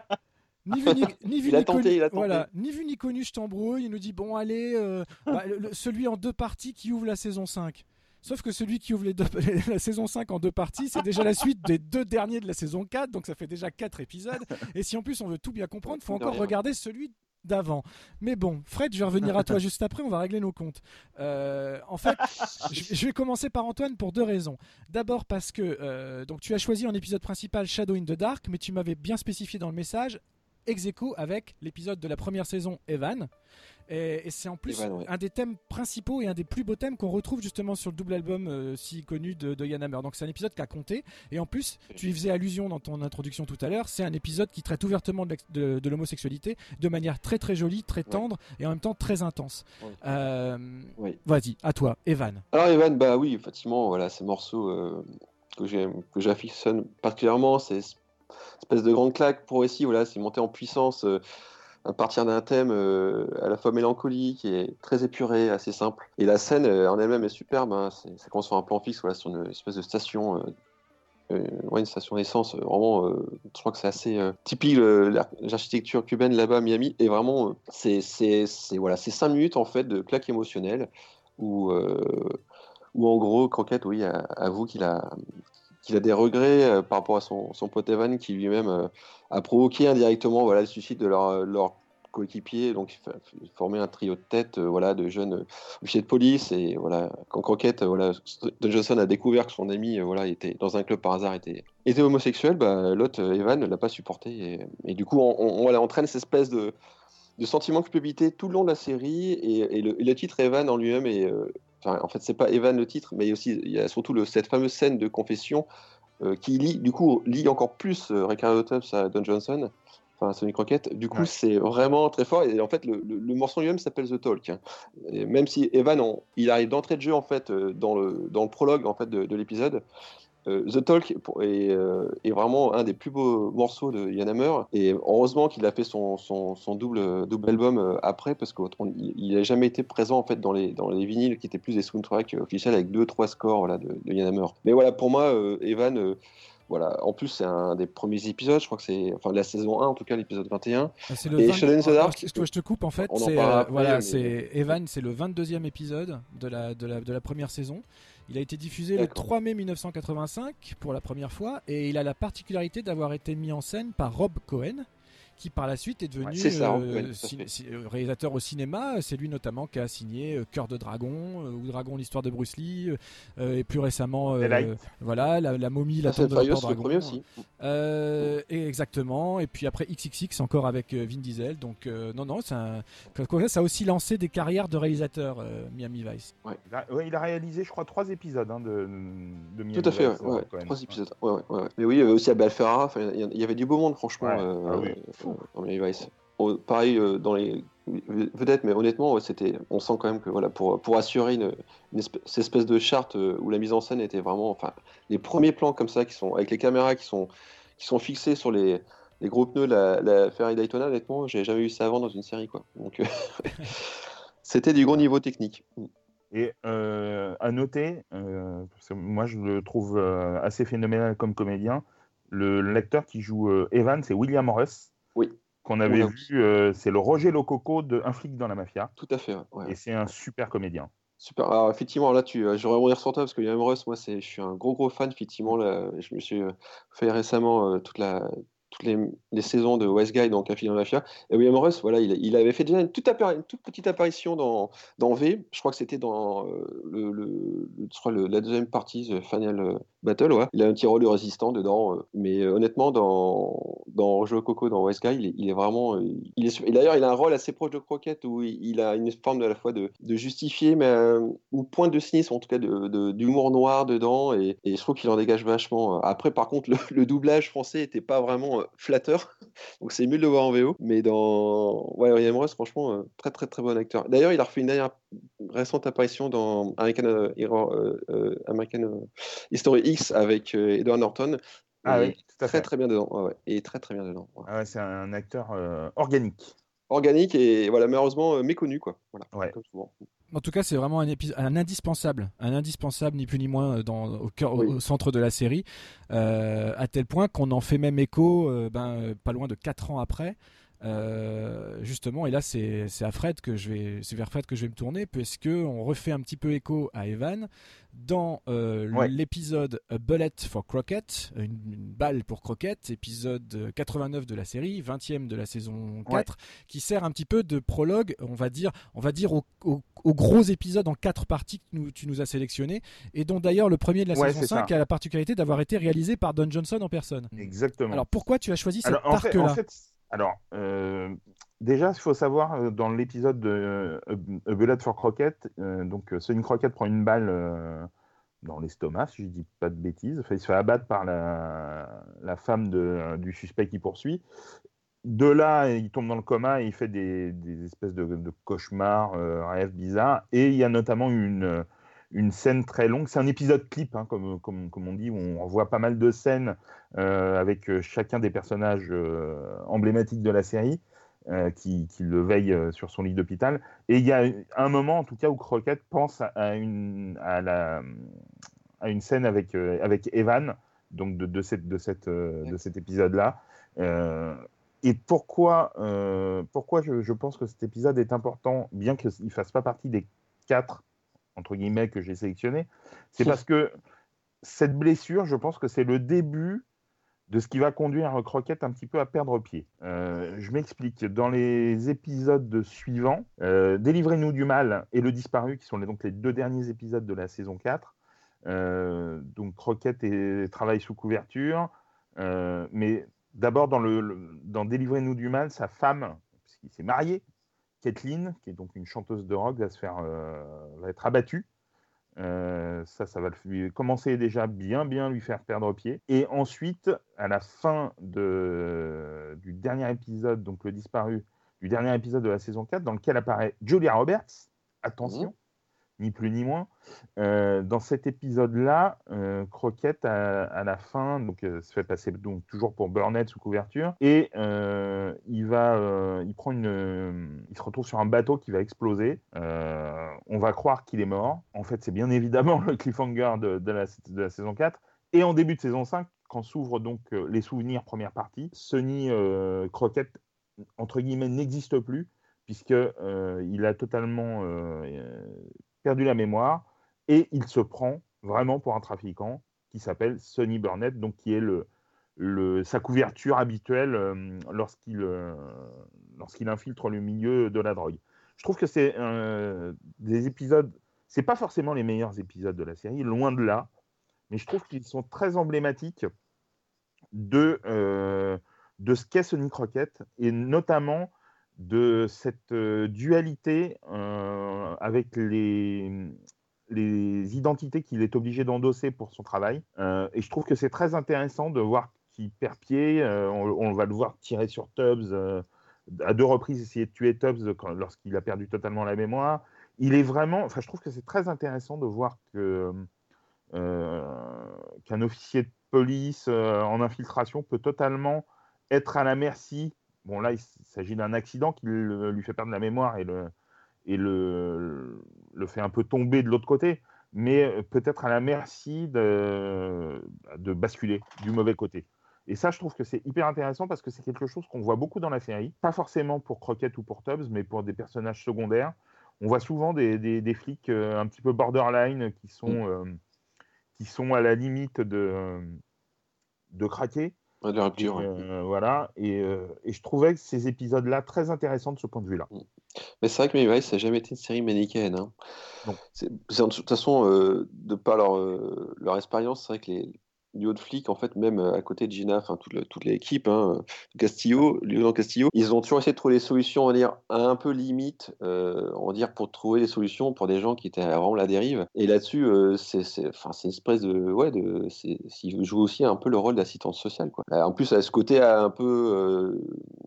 ni vu ni, ni, vu, ni, connu, voilà, ni vu ni connu, je t'embrouille. Il nous dit bon, allez, euh, bah, celui en deux parties qui ouvre la saison 5. Sauf que celui qui ouvre les deux, la saison 5 en deux parties, c'est déjà la suite des deux derniers de la saison 4, donc ça fait déjà quatre épisodes. Et si en plus on veut tout bien comprendre, il faut encore regarder celui d'avant. Mais bon, Fred, je vais revenir à toi juste après, on va régler nos comptes. Euh, en fait, je, vais commencer par Antoine pour deux raisons. D'abord parce que euh, donc tu as choisi en épisode principal Shadow in the Dark, mais tu m'avais bien spécifié dans le message ex avec l'épisode de la première saison Evan. Et, c'est en plus un des thèmes principaux et un des plus beaux thèmes qu'on retrouve justement sur le double album euh, si connu de, de Yann Hammer. Donc c'est un épisode qui a compté. Et en plus, tu y faisais allusion dans ton introduction tout à l'heure, c'est un épisode qui traite ouvertement de, l'homosexualité de manière très très jolie, très tendre et en même temps très intense. Euh, vas-y, à toi, Evan. Alors Evan, bah oui, effectivement, voilà, ces morceaux euh, que j'affectionne particulièrement, c'est espèce de grande claque pour ici, voilà, c'est monté en puissance à partir d'un thème euh, à la fois mélancolique est très épuré, assez simple. Et la scène euh, en elle-même est superbe. Hein. ça commence sur un plan fixe, voilà, sur une espèce de station. Euh, une station d'essence, vraiment, je crois que c'est assez typique l'architecture cubaine là-bas à Miami. Et vraiment, c'est voilà, 5 minutes en fait de claque émotionnelle où, où en gros, Croquette, oui, avoue qu'il a, qu'il a des regrets par rapport à son, son pote Evan qui lui-même a provoqué indirectement voilà, le suicide de leur, leur coéquipier. Donc, formait un trio de tête euh, voilà, de jeunes officiers de police. Et voilà, quand Croquette, euh, voilà, Don Johnson a découvert que son ami euh, voilà, était dans un club par hasard était, était homosexuel, bah, l'autre, Evan, ne l'a pas supporté. Et, du coup, on, voilà, entraîne cette espèce de, de sentiment de culpabilité tout le long de la série. Et, le, titre Evan en lui-même est. Enfin, en fait, c'est pas Evan le titre, mais aussi, il y a surtout le, cette fameuse scène de confession euh, qui lit, du coup, lit encore plus euh, Ricardo Tubbs à Don Johnson, enfin Sonic Rocket. Du coup, c'est vraiment très fort. Et en fait, le, le, morceau lui-même s'appelle The Talk. Hein. Et même si Evan, il arrive d'entrée de jeu en fait euh, dans le, dans le prologue en fait de l'épisode. Euh, The Talk euh, est, vraiment un des plus beaux morceaux de Yann Hammer. Et heureusement qu'il a fait son, double, double album euh, après, parce qu'il n'a jamais été présent en fait dans les, dans les vinyles qui étaient plus des soundtracks officiels avec deux trois scores voilà, de, Yann Hammer. Mais voilà, pour moi, Evan voilà. En plus, c'est un des premiers épisodes, je crois que c'est enfin de la saison 1 en tout cas, l'épisode 21. Ah, c'est le Et 20 Shadow in the Dark, je, je te coupe en fait. C'est euh, voilà, mais- Evan, c'est le 22e épisode de la, de la de la première saison. Il a été diffusé le D'accord. 3 mai 1985 pour la première fois et il a la particularité d'avoir été mis en scène par Rob Cohen qui par la suite est devenu Ouais, ça, euh, fait. euh, réalisateur au cinéma. C'est lui notamment qui a signé euh, Cœur de Dragon euh, ou Dragon l'histoire de Bruce Lee euh, et plus récemment euh, voilà la, la momie la and tombe de le dragon. premier aussi. Euh, et exactement. Et puis après XXX encore avec Vin Diesel. Donc euh, non non, ça a aussi lancé des carrières de réalisateurs euh, Miami Vice. Il a, ouais, il a réalisé, je crois, trois épisodes hein, de, de Miami Tout à fait, Vice, ouais, ouais, Cohen. trois épisodes. Ouais, ouais, ouais, ouais. Mais oui, il y avait aussi Abel Ferrara, il y- il y avait du beau monde, franchement, Pareil, euh, dans les vedettes, mais honnêtement, c'était, on sent quand même que voilà, pour, pour assurer une, espèce, cette espèce de charte euh, où la mise en scène était vraiment, enfin, les premiers plans comme ça, qui sont avec les caméras qui sont, qui sont fixés sur les, les gros pneus, la, la Ferrari Daytona, honnêtement, j'ai jamais vu ça avant dans une série, quoi. Donc, euh, c'était du gros niveau technique. Et à noter, parce que moi je le trouve assez phénoménal comme comédien, le l'acteur qui joue Evan, c'est William Russ. Oui. Qu'on avait Oui. vu, euh, c'est le Roger Lococo de Un flic dans la mafia. Tout à fait, ouais, ouais. Et c'est un super comédien. Super. Alors, effectivement, là, tu, euh, je vais rebondir sur toi parce que William Russ, moi, c'est, je suis un gros, gros fan. Effectivement, là, je me suis euh, fait récemment euh, toute la, toutes les, les saisons de West Guy, donc Un film dans la mafia. Et William Russ, voilà, il, il avait fait déjà une toute, appari- une toute petite apparition dans, dans V. Je crois que c'était dans euh, le, la deuxième partie, The Final Battle. Ouais. Il a un petit rôle de résistant dedans. euh, mais euh, honnêtement, dans, dans Roger Coco, dans West Guy, il est, vraiment. euh, il est, et d'ailleurs, il a un rôle assez proche de Croquette où il, a une forme de, à la fois de, de justifier, mais euh, une pointe de cynisme, en tout cas d'humour noir dedans. Et, je trouve qu'il en dégage vachement. Après, par contre, le, doublage français était pas vraiment euh, flatteur. Donc c'est mieux de le voir en VO. Mais dans ouais, William Ross, franchement, euh, très très très bon acteur. D'ailleurs, il a refait une dernière récente apparition dans American, euh, euh, euh, American euh, History X avec euh, Edward Norton. Ah Et oui, tout à très fait. très bien dedans. Ouais, ouais. Et très très bien dedans. ouais. Ah ouais, c'est un acteur euh, organique. Organique et voilà, malheureusement euh, méconnu quoi. Voilà, Ouais. comme souvent. En tout cas, c'est vraiment un, épisode, un indispensable, un indispensable ni plus ni moins dans, au, cœur, au- Oui. au centre de la série, euh, à tel point qu'on en fait même écho, euh, ben, pas loin de 4 ans après. Euh, justement, et là c'est à Fred que je vais, c'est vers Fred que je vais me tourner, puisque on refait un petit peu écho à Evan dans euh, Ouais. l'épisode A Bullet for Crockett, une, une balle pour Crockett, épisode 89 de la série, 20e de la saison 4, qui sert un petit peu de prologue, on va dire, on va dire au, au- au gros épisode en quatre parties que nous- tu nous as sélectionné, et dont d'ailleurs le premier de la Ouais, saison c'est 5 ça. a la particularité d'avoir été réalisé par Don Johnson en personne. Exactement. Alors pourquoi tu as choisi cet Alors, en fait, arc-là en fait, alors, euh, déjà, il faut savoir, euh, dans l'épisode de euh, A Bullet for Crockett, euh, donc Sonny Crockett prend une balle dans l'estomac, si je dis pas de bêtises. Enfin, il se fait abattre par la, femme du suspect qui poursuit. De là, il tombe dans le coma et il fait des, espèces de, cauchemars, rêves bizarres. Et il y a notamment une, scène très longue. C'est un épisode clip, hein, comme, comme, on dit, où on voit pas mal de scènes avec euh, chacun des personnages euh, emblématiques de la série euh, qui, qui le veille euh, sur son lit d'hôpital. Et il y a un moment, en tout cas, où Crockett pense à, une, à, la, à une scène avec, euh, avec Evan, donc de, de, cette, de, cette, euh, de cet épisode-là. Euh, et pourquoi, euh, pourquoi je, je pense que cet épisode est important, bien qu'il ne fasse pas partie des quatre, entre guillemets, que j'ai sélectionnés, c'est parce que cette blessure, je pense que c'est le début de ce qui va conduire Croquette un petit peu à perdre pied. Euh, je m'explique. Dans les épisodes de suivants, euh, Délivrez-nous du mal et Le Disparu, qui sont les, donc les deux derniers épisodes de la saison 4, euh, donc Croquette est- travaille sous couverture, mais d'abord dans, le, dans Délivrez-nous du mal, sa femme, puisqu'il s'est marié, Kathleen, qui est donc une chanteuse de rock, va se faire, va être abattue. Euh, ça, ça va commencer déjà bien, bien lui faire perdre pied. Et ensuite, à la fin du dernier épisode, donc le disparu, du dernier épisode de la saison 4, dans lequel apparaît Julia Roberts, attention, ni plus ni moins, euh, dans cet épisode-là, euh, Croquette, à, la fin, donc, euh, se fait passer donc, toujours pour Burnett sous couverture, et il, va, il, prend une, il se retrouve sur un bateau qui va exploser. On va croire qu'il est mort. En fait, c'est bien évidemment le cliffhanger de, la, saison 4. Et en début de saison 5, quand s'ouvrent donc les souvenirs première partie, Sonny Crockett entre guillemets n'existe plus puisque il a totalement perdu la mémoire et il se prend vraiment pour un trafiquant qui s'appelle Sonny Burnett, donc qui est le, le, sa couverture habituelle euh, lorsqu'il euh, lorsqu'il infiltre le milieu de la drogue. Je trouve que c'est des épisodes, c'est pas forcément les meilleurs épisodes de la série, loin de là, mais je trouve qu'ils sont très emblématiques de, euh, de ce qu'est Sonic Rocket et notamment de cette dualité avec les, les identités qu'il est obligé d'endosser pour son travail. et je trouve que c'est très intéressant de voir qui perd pied. Euh, on, va le voir tirer sur Tubbs euh, à deux reprises, essayer de tuer Tubbs lorsqu'il a perdu totalement la mémoire. Il est vraiment. Enfin, je trouve que c'est très intéressant de voir que euh, qu'un officier de police en infiltration peut totalement être à la merci. Bon, là, il s'agit d'un accident qui lui fait perdre la mémoire et le, et le, le fait un peu tomber de l'autre côté, mais peut-être à la merci de, de basculer du mauvais côté. Et ça, je trouve que c'est hyper intéressant parce que c'est quelque chose qu'on voit beaucoup dans la série. Pas forcément pour Crockett ou pour Tubbs, mais pour des personnages secondaires. On voit souvent des, des, flics euh, un petit peu borderline qui sont, mm. euh, qui sont à la limite de, euh, de craquer. De rupture. Voilà. Et, et, je trouvais ces épisodes-là très intéressants de ce point de vue-là. Mm. Mais c'est vrai que Mayweather, ça n'a jamais été une série manichéenne. Hein. De toute façon, de par leur, leur expérience, c'est vrai que les, du haut de flic, en fait, même à côté de Gina, enfin toute, toute l'équipe, hein, Castillo, Lieutenant Castillo, ils ont toujours essayé de trouver des solutions, on va dire, un peu limite, euh, on va dire, pour trouver des solutions pour des gens qui étaient vraiment la dérive. Et là-dessus, euh, c'est, enfin, c'est une espèce de, ouais, de, c'est, ils jouent aussi un peu le rôle d'assistance sociale, quoi. Euh, en plus, à ce côté un peu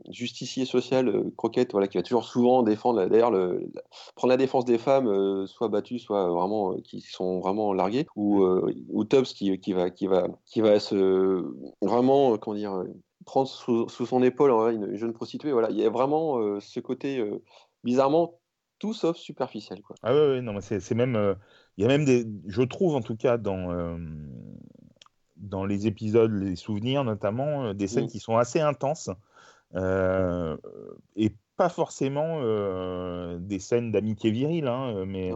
justicier social, croquette, voilà, qui va toujours souvent défendre, d'ailleurs, le, prendre la défense des femmes, soit battues, soit vraiment qui sont vraiment larguées, ou, ou Tubbs qui, qui va, qui va qui va se vraiment euh, comment dire euh, prendre sous, son épaule une jeune prostituée. Voilà, il y a vraiment euh, ce côté bizarrement tout sauf superficiel. Quoi. Ah ouais, non, c'est même il y a même des, je trouve en tout cas dans dans les épisodes, les souvenirs notamment, des scènes qui sont assez intenses et pas forcément des scènes d'amitié virile, hein, mais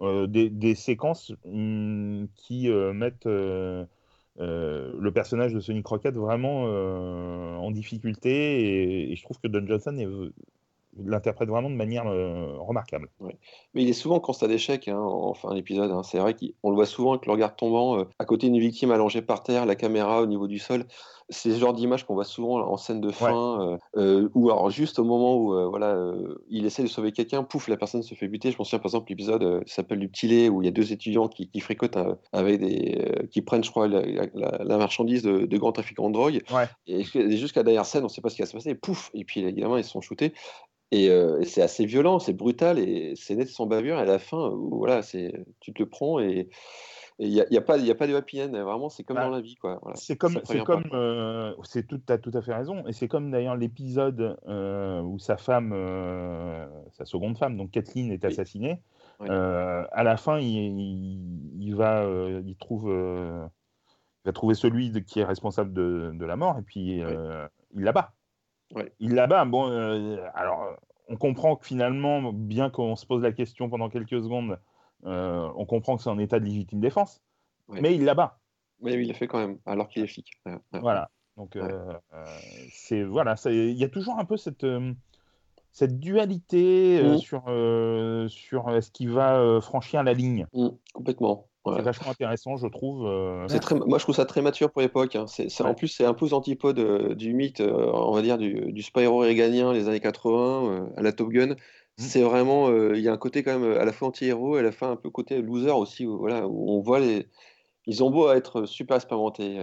des, des, séquences mmh, qui mettent euh, le personnage de Sonic Crockett vraiment euh, en difficulté et, je trouve que Don Johnson l'interprète vraiment de manière euh, remarquable. Mais il est souvent constat d'échec hein, en fin d'épisode. Hein. C'est vrai qu'on le voit souvent avec le regard tombant à côté d'une victime allongée par terre, la caméra au niveau du sol c'est ce genre d'image qu'on voit souvent en scène de fin, euh, euh, ou alors juste au moment où euh, voilà, il essaie de sauver quelqu'un, pouf, la personne se fait buter. Je pense souviens par exemple l'épisode qui s'appelle Du Petit Lait, où il y a deux étudiants qui, fréquentent avec des, qui prennent, je crois, la, marchandise de, grands trafiquants de drogue. Et jusqu'à la dernière scène, on ne sait pas ce qui va se passer, pouf, et puis évidemment ils sont shootés. Et, c'est assez violent, c'est brutal, et c'est net sans bavure. Et à la fin, voilà, c'est tu te le prends et il n'y a, y a, pas, a pas de happy end, vraiment, c'est comme bah, dans la vie. Quoi. c'est comme, c'est comme, euh, c'est tout, as tout à fait raison. Et c'est comme d'ailleurs l'épisode euh, où sa femme, euh, sa seconde femme, donc Kathleen, est assassinée. à la fin, il, il, va, il trouve, il va trouver celui qui est responsable de, de, la mort et puis il la bat. Il la bat. Bon, alors, on comprend que finalement, bien qu'on se pose la question pendant quelques secondes on comprend que c'est en état de légitime défense, mais il la bat. Mais il l'a fait quand même, alors qu'il est flic. Voilà. Donc, euh, euh, c'est voilà, il y a toujours un peu cette cette dualité mmh. sur sur ce qui va franchir la ligne. Mmh, complètement. C'est vachement intéressant, je trouve. Très, moi, je trouve ça très mature pour l'époque. Hein. En plus, c'est un peu aux antipodes du mythe, on va dire, du, du Spyro réganien des années 80, à la Top Gun. Mmh. C'est vraiment, il y a un côté quand même à la fois anti-héros et à la fin un peu côté loser aussi, où, voilà, où on voit les. Ils ont beau être super expérimentés,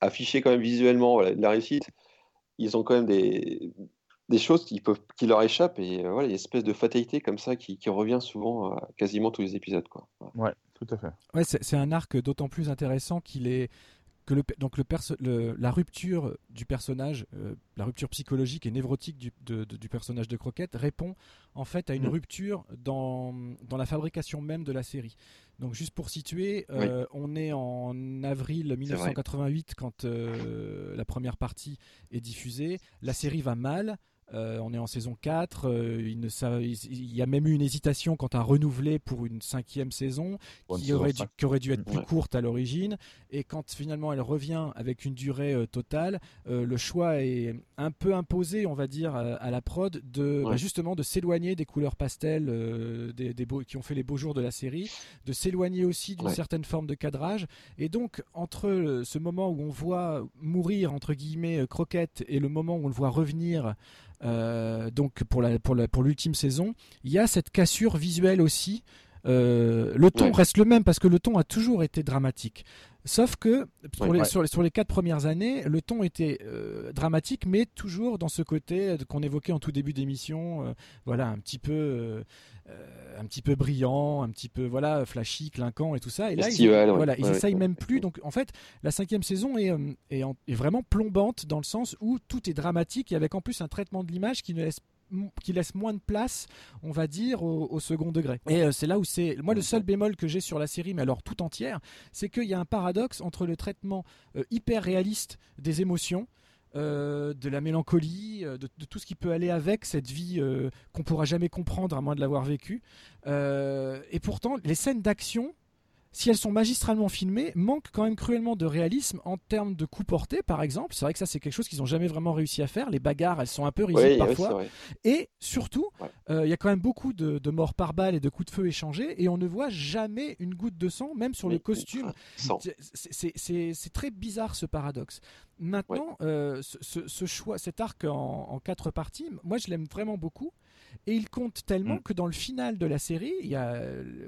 affichés quand même visuellement voilà, de la réussite, ils ont quand même des, des choses qui, peuvent, qui leur échappent et voilà, il y a une espèce de fatalité comme ça qui, qui revient souvent à quasiment tous les épisodes. Quoi. Ouais, tout à fait. Ouais, c'est un arc d'autant plus intéressant qu'il est que le, donc le, la rupture du personnage, euh, la rupture psychologique et névrotique du, du, personnage de Croquette répond en fait à une mm. rupture dans, dans, la fabrication même de la série. Donc juste pour situer, euh, on est en avril 1988 quand euh, la première partie est diffusée. La série va mal. Euh, on est en saison 4. Euh, il, y a même eu une hésitation quant à renouveler pour une cinquième saison qui aurait, dû, qui aurait, dû, être plus courte à l'origine. Et quand finalement elle revient avec une durée euh, totale, le choix est un peu imposé, on va dire, à, la prod de bah, justement de s'éloigner des couleurs pastel des, qui ont fait les beaux jours de la série, de s'éloigner aussi d'une certaine forme de cadrage. Et donc entre ce moment où on voit mourir entre guillemets Croquette et le moment où on le voit revenir euh, donc pour la pour la pour l'ultime saison, il y a cette cassure visuelle aussi. Euh, le ton reste le même parce que le ton a toujours été dramatique. Sauf que sur, les, quatre premières années, le ton était euh, dramatique, mais toujours dans ce côté qu'on évoquait en tout début d'émission, voilà, un petit peu, un petit peu brillant, un petit peu voilà, flashy, clinquant et tout ça. Et là, ils, voilà, ils essayent même plus. Donc en fait, la cinquième saison est, est, est, vraiment plombante dans le sens où tout est dramatique et avec en plus un traitement de l'image qui ne laisse qui laisse moins de place, on va dire, au, second degré. Et euh, c'est là où c'est. Moi, le seul bémol que j'ai sur la série, mais alors tout entière, c'est qu'il y a un paradoxe entre le traitement euh, hyper réaliste des émotions. Euh, de la mélancolie, de, de, tout ce qui peut aller avec cette vie qu'on pourra jamais comprendre à moins de l'avoir vécue. et pourtant, les scènes d'action si elles sont magistralement filmées, manquent quand même cruellement de réalisme en termes de coups portés, par exemple. C'est vrai que ça, c'est quelque chose qu'ils n'ont jamais vraiment réussi à faire. Les bagarres, elles sont un peu rigides parfois. et surtout, euh, il y a quand même beaucoup de, morts par balle et de coups de feu échangés, et on ne voit jamais une goutte de sang, même sur le costume. C'est très bizarre ce paradoxe. Maintenant, euh, ce, choix, cet arc en quatre parties, moi je l'aime vraiment beaucoup. Et il compte tellement mm. que dans le final de la série, il y a,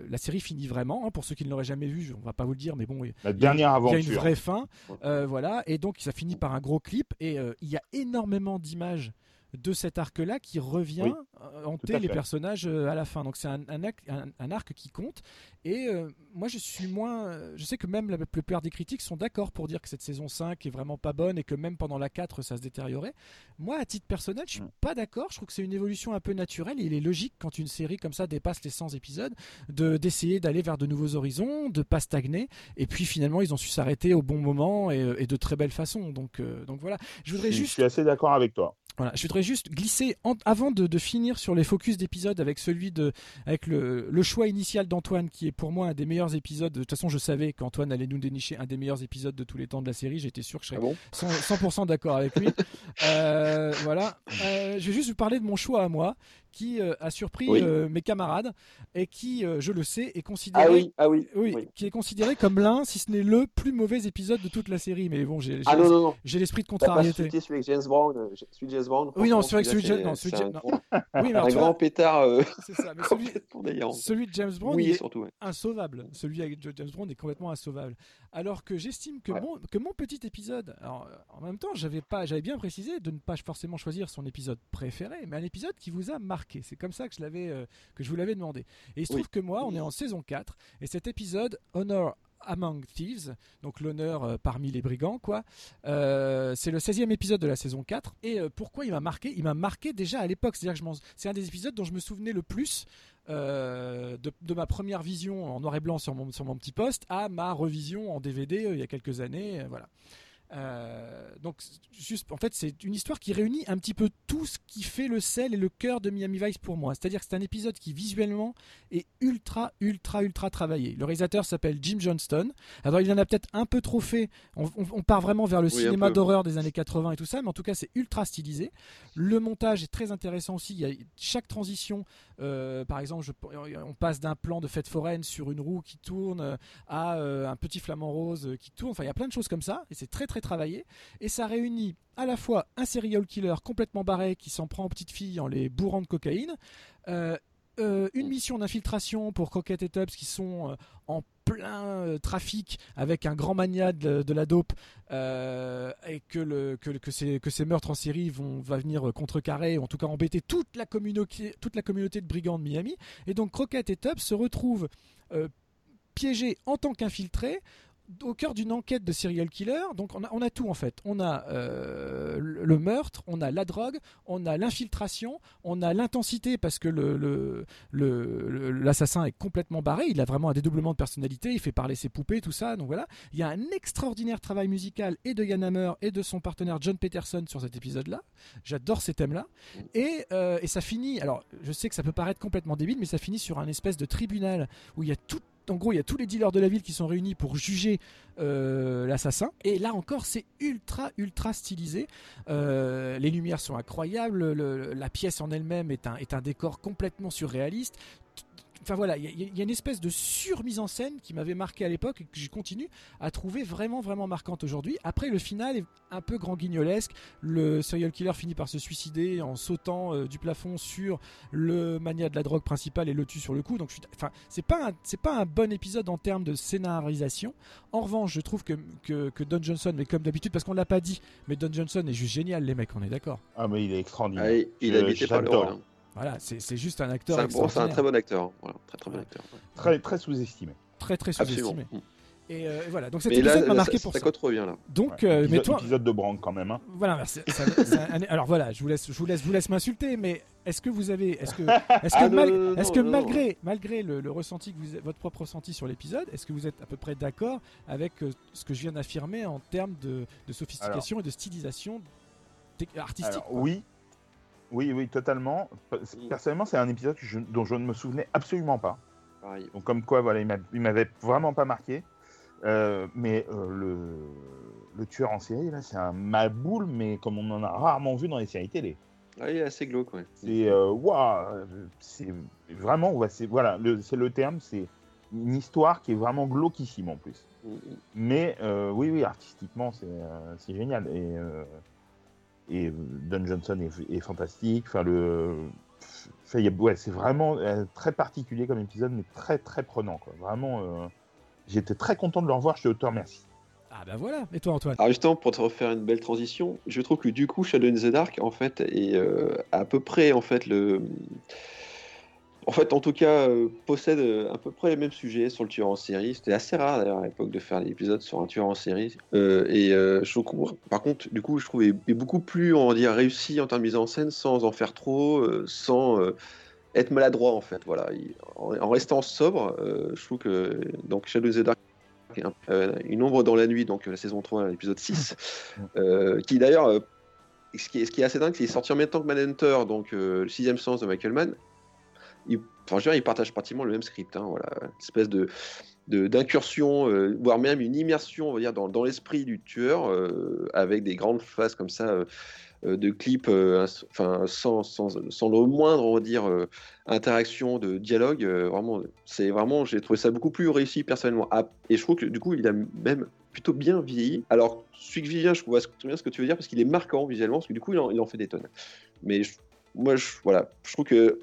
la série finit vraiment. Hein, pour ceux qui ne l'auraient jamais vu, on va pas vous le dire, mais bon, la dernière aventure. Il y a une vraie fin, euh, voilà. Et donc ça finit par un gros clip et euh, il y a énormément d'images de cet arc-là qui revient euh, hanter les personnages euh, à la fin. Donc c'est un, un, arc qui compte. Et euh, moi je suis moins... Je sais que même la plupart des critiques sont d'accord pour dire que cette saison 5 est vraiment pas bonne et que même pendant la 4 ça se détériorait. Moi à titre personnel je suis mm. pas d'accord. Je trouve que c'est une évolution un peu naturelle et il est logique quand une série comme ça dépasse les 100 épisodes de d'essayer d'aller vers de nouveaux horizons, de pas stagner. Et puis finalement ils ont su s'arrêter au bon moment et, de très belle façon. Donc, donc voilà. Je voudrais juste... Je suis assez d'accord avec toi. Voilà, je voudrais juste glisser avant de, finir sur les focus d'épisodes avec celui de avec le, choix initial d'Antoine qui est pour moi un des meilleurs épisodes. De toute façon, je savais qu'Antoine allait nous dénicher un des meilleurs épisodes de tous les temps de la série. J'étais sûr que je serais 100%, ah d'accord avec lui. Euh, voilà, euh, je vais juste vous parler de mon choix à moi qui euh, a surpris euh, mes camarades et qui, euh, je le sais, est considéré, ah oui, ah oui, oui, qui est considéré comme l'un, si ce n'est le plus mauvais épisode de toute la série. Mais bon, j'ai ah l'esprit de contrariété. Celui avec James Brown, celui James Brown. Oui, non, celui avec James, Brown. Oui, un grand pétard. C'est ça. Mais celui, celui de James Brown, est surtout, insauvable. Celui avec James Brown est complètement insauvable. Alors que j'estime que mon que mon petit épisode, alors en même temps, j'avais pas, j'avais bien précisé de ne pas forcément choisir son épisode préféré, mais un épisode qui vous a marqué c'est comme ça que je, l'avais, euh, que je vous l'avais demandé. Et il se trouve que moi, on est en saison 4, et cet épisode, Honor Among Thieves, donc l'honneur euh, parmi les brigands, quoi. Euh, c'est le 16e épisode de la saison 4. Et pourquoi il m'a marqué? Il m'a marqué déjà à l'époque, c'est-à-dire que c'est un des épisodes dont je me souvenais le plus de, de, ma première vision en noir et blanc sur mon, petit poste à ma revision en DVD il y a quelques années. voilà. Euh, donc, juste, en fait, c'est une histoire qui réunit un petit peu tout ce qui fait le sel et le cœur de Miami Vice pour moi. C'est-à-dire que c'est un épisode qui visuellement est ultra, ultra, ultra travaillé. Le réalisateur s'appelle Jim Johnston. Alors, il en a peut-être un peu trop fait. On, part vraiment vers le cinéma d'horreur des années 80 et tout ça, mais en tout cas, c'est ultra stylisé. Le montage est très intéressant aussi. Il y a chaque transition. Euh, par exemple, on passe d'un plan de fête foraine sur une roue qui tourne à euh, un petit flamant rose qui tourne. Enfin, il y a plein de choses comme ça, et c'est très, très travaillé. Et ça réunit à la fois un serial killer complètement barré qui s'en prend aux petites filles en les bourrant de cocaïne, euh, euh, une mission d'infiltration pour Crockett et Tubbs qui sont euh, en plein trafic avec un grand mania de, la dope et que, le, que, que, ces, que ces meurtres en série vont va venir contrecarrer ou en tout cas embêter toute la communauté toute la communauté de brigands de Miami et donc Crockett et Tubbs se retrouvent piégés en tant qu'infiltrés au cœur d'une enquête de serial killer. Donc on a, tout en fait. On a euh, le meurtre, on a la drogue, on a l'infiltration, on a l'intensité parce que l'assassin est complètement barré. Il a vraiment un dédoublement de personnalité. Il fait parler ses poupées, tout ça. Donc voilà. Il y a un extraordinaire travail musical et de Yann Hammer et de son partenaire John Peterson sur cet épisode-là. J'adore ces thèmes-là. Et, euh, et ça finit. Alors je sais que ça peut paraître complètement débile, mais ça finit sur un espèce de tribunal où il y a tout en gros, il y a tous les dealers de la ville qui sont réunis pour juger euh, l'assassin. Et là encore, c'est ultra, ultra stylisé. Euh, les lumières sont incroyables. le- la pièce en elle-même est un décor complètement surréaliste. Enfin voilà, il y, a- il y a une espèce de surmise en scène qui m'avait marqué à l'époque et que je continue à trouver vraiment, vraiment marquante aujourd'hui. Après, le final est un peu grand guignolesque. Le serial killer finit par se suicider en sautant euh, du plafond sur le mania de la drogue principale et le tue sur le coup. Donc, je enfin, c'est pas c'est pas un bon épisode en termes de scénarisation. En revanche, je trouve que, que, que Don Johnson, mais comme d'habitude, parce qu'on l'a pas dit, mais Don Johnson est juste génial, les mecs, on est d'accord. Ah, mais il est extraordinaire. Ah, il il Je- est habité par le j'adore. rôle. Voilà, c'est, c'est juste un C'est acteur un, bon, c'est un très bon acteur. hein. Voilà, très très bon acteur. ouais. Très, très sous-estimé. très très sous-estimé. Mm. Et euh, voilà, donc cet Mais épisode m'a marqué ça, pour ça trop bien là. Donc, Ouais, euh, mais épisode, toi, épisode de Brank quand même. hein. voilà. Ça- un- alors voilà, je vous laisse, je vous laisse, je vous laisse m'insulter, mais est-ce que vous avez, est-ce que, est-ce que, Ah, non, mal- non, non, est-ce que non, malgré, malgré le, le ressenti que vous, votre propre ressenti sur l'épisode, est-ce que vous êtes à peu près d'accord avec euh, ce que je viens d'affirmer en termes de, de sophistication et de stylisation artistique Alors, quoi? oui. Oui, oui, totalement. Personnellement, c'est un épisode je- dont je ne me souvenais absolument pas. Pareil. Donc, comme quoi, voilà, il m'a- il m'avait vraiment pas marqué. Euh, mais euh, le, le tueur en série, là, c'est un maboule, mais comme on en a rarement vu dans les séries télé. Ah, il est assez glauque, ouais. C'est euh, c'est vraiment, ouais, c'est voilà, le- c'est le terme, c'est une histoire qui est vraiment glauquissime en plus. Mm, mm. Mais oui, oui, artistiquement, c'est génial. Et, et Don Johnson est, est fantastique. Enfin, le, ouais, c'est vraiment euh, très particulier comme épisode, mais très, très prenant. Quoi. Vraiment, euh, j'étais très content de le revoir. Je te remercie. Ah bah voilà. Et toi, Antoine? Alors justement, pour te refaire une belle transition, je trouve que du coup, Shadow in the Dark, en fait, est euh, à peu près, en fait, le... En fait, en tout cas, euh, possède euh, à peu près les mêmes sujets sur le tueur en série. C'était assez rare d'ailleurs à l'époque de faire des épisodes sur un tueur en série. Euh, et euh, par contre, du coup, je trouve est, beaucoup plus, on va dire, réussi en termes de mise en scène, sans en faire trop, sans être maladroit en fait. Voilà, Il- en, en restant sobre, je trouve que donc Shadow the Dark Une ombre dans la nuit, donc la saison 3, l'épisode 6, euh, qui d'ailleurs, euh, ce, qui est, ce qui est assez dingue, c'est qu'il est sorti en même temps que Manhunter, donc euh, le sixième sens de Michael Mann. Il, enfin, ils partagent pratiquement le même script, hein, voilà, une espèce de d'incursion, euh, voire même une immersion, on va dire, dans, l'esprit du tueur, euh, avec des grandes phases comme ça euh, de clips, enfin, sans, sans, sans le moindre, on interaction de dialogue. vraiment, c'est vraiment, j'ai trouvé ça beaucoup plus réussi personnellement. Ah, et je trouve que du coup, il a même plutôt bien vieilli. Alors, celui que Vivien, je vois bien ce que tu veux dire, parce qu'il est marquant visuellement, parce que du coup, il en, fait des tonnes. Mais moi, voilà, je trouve que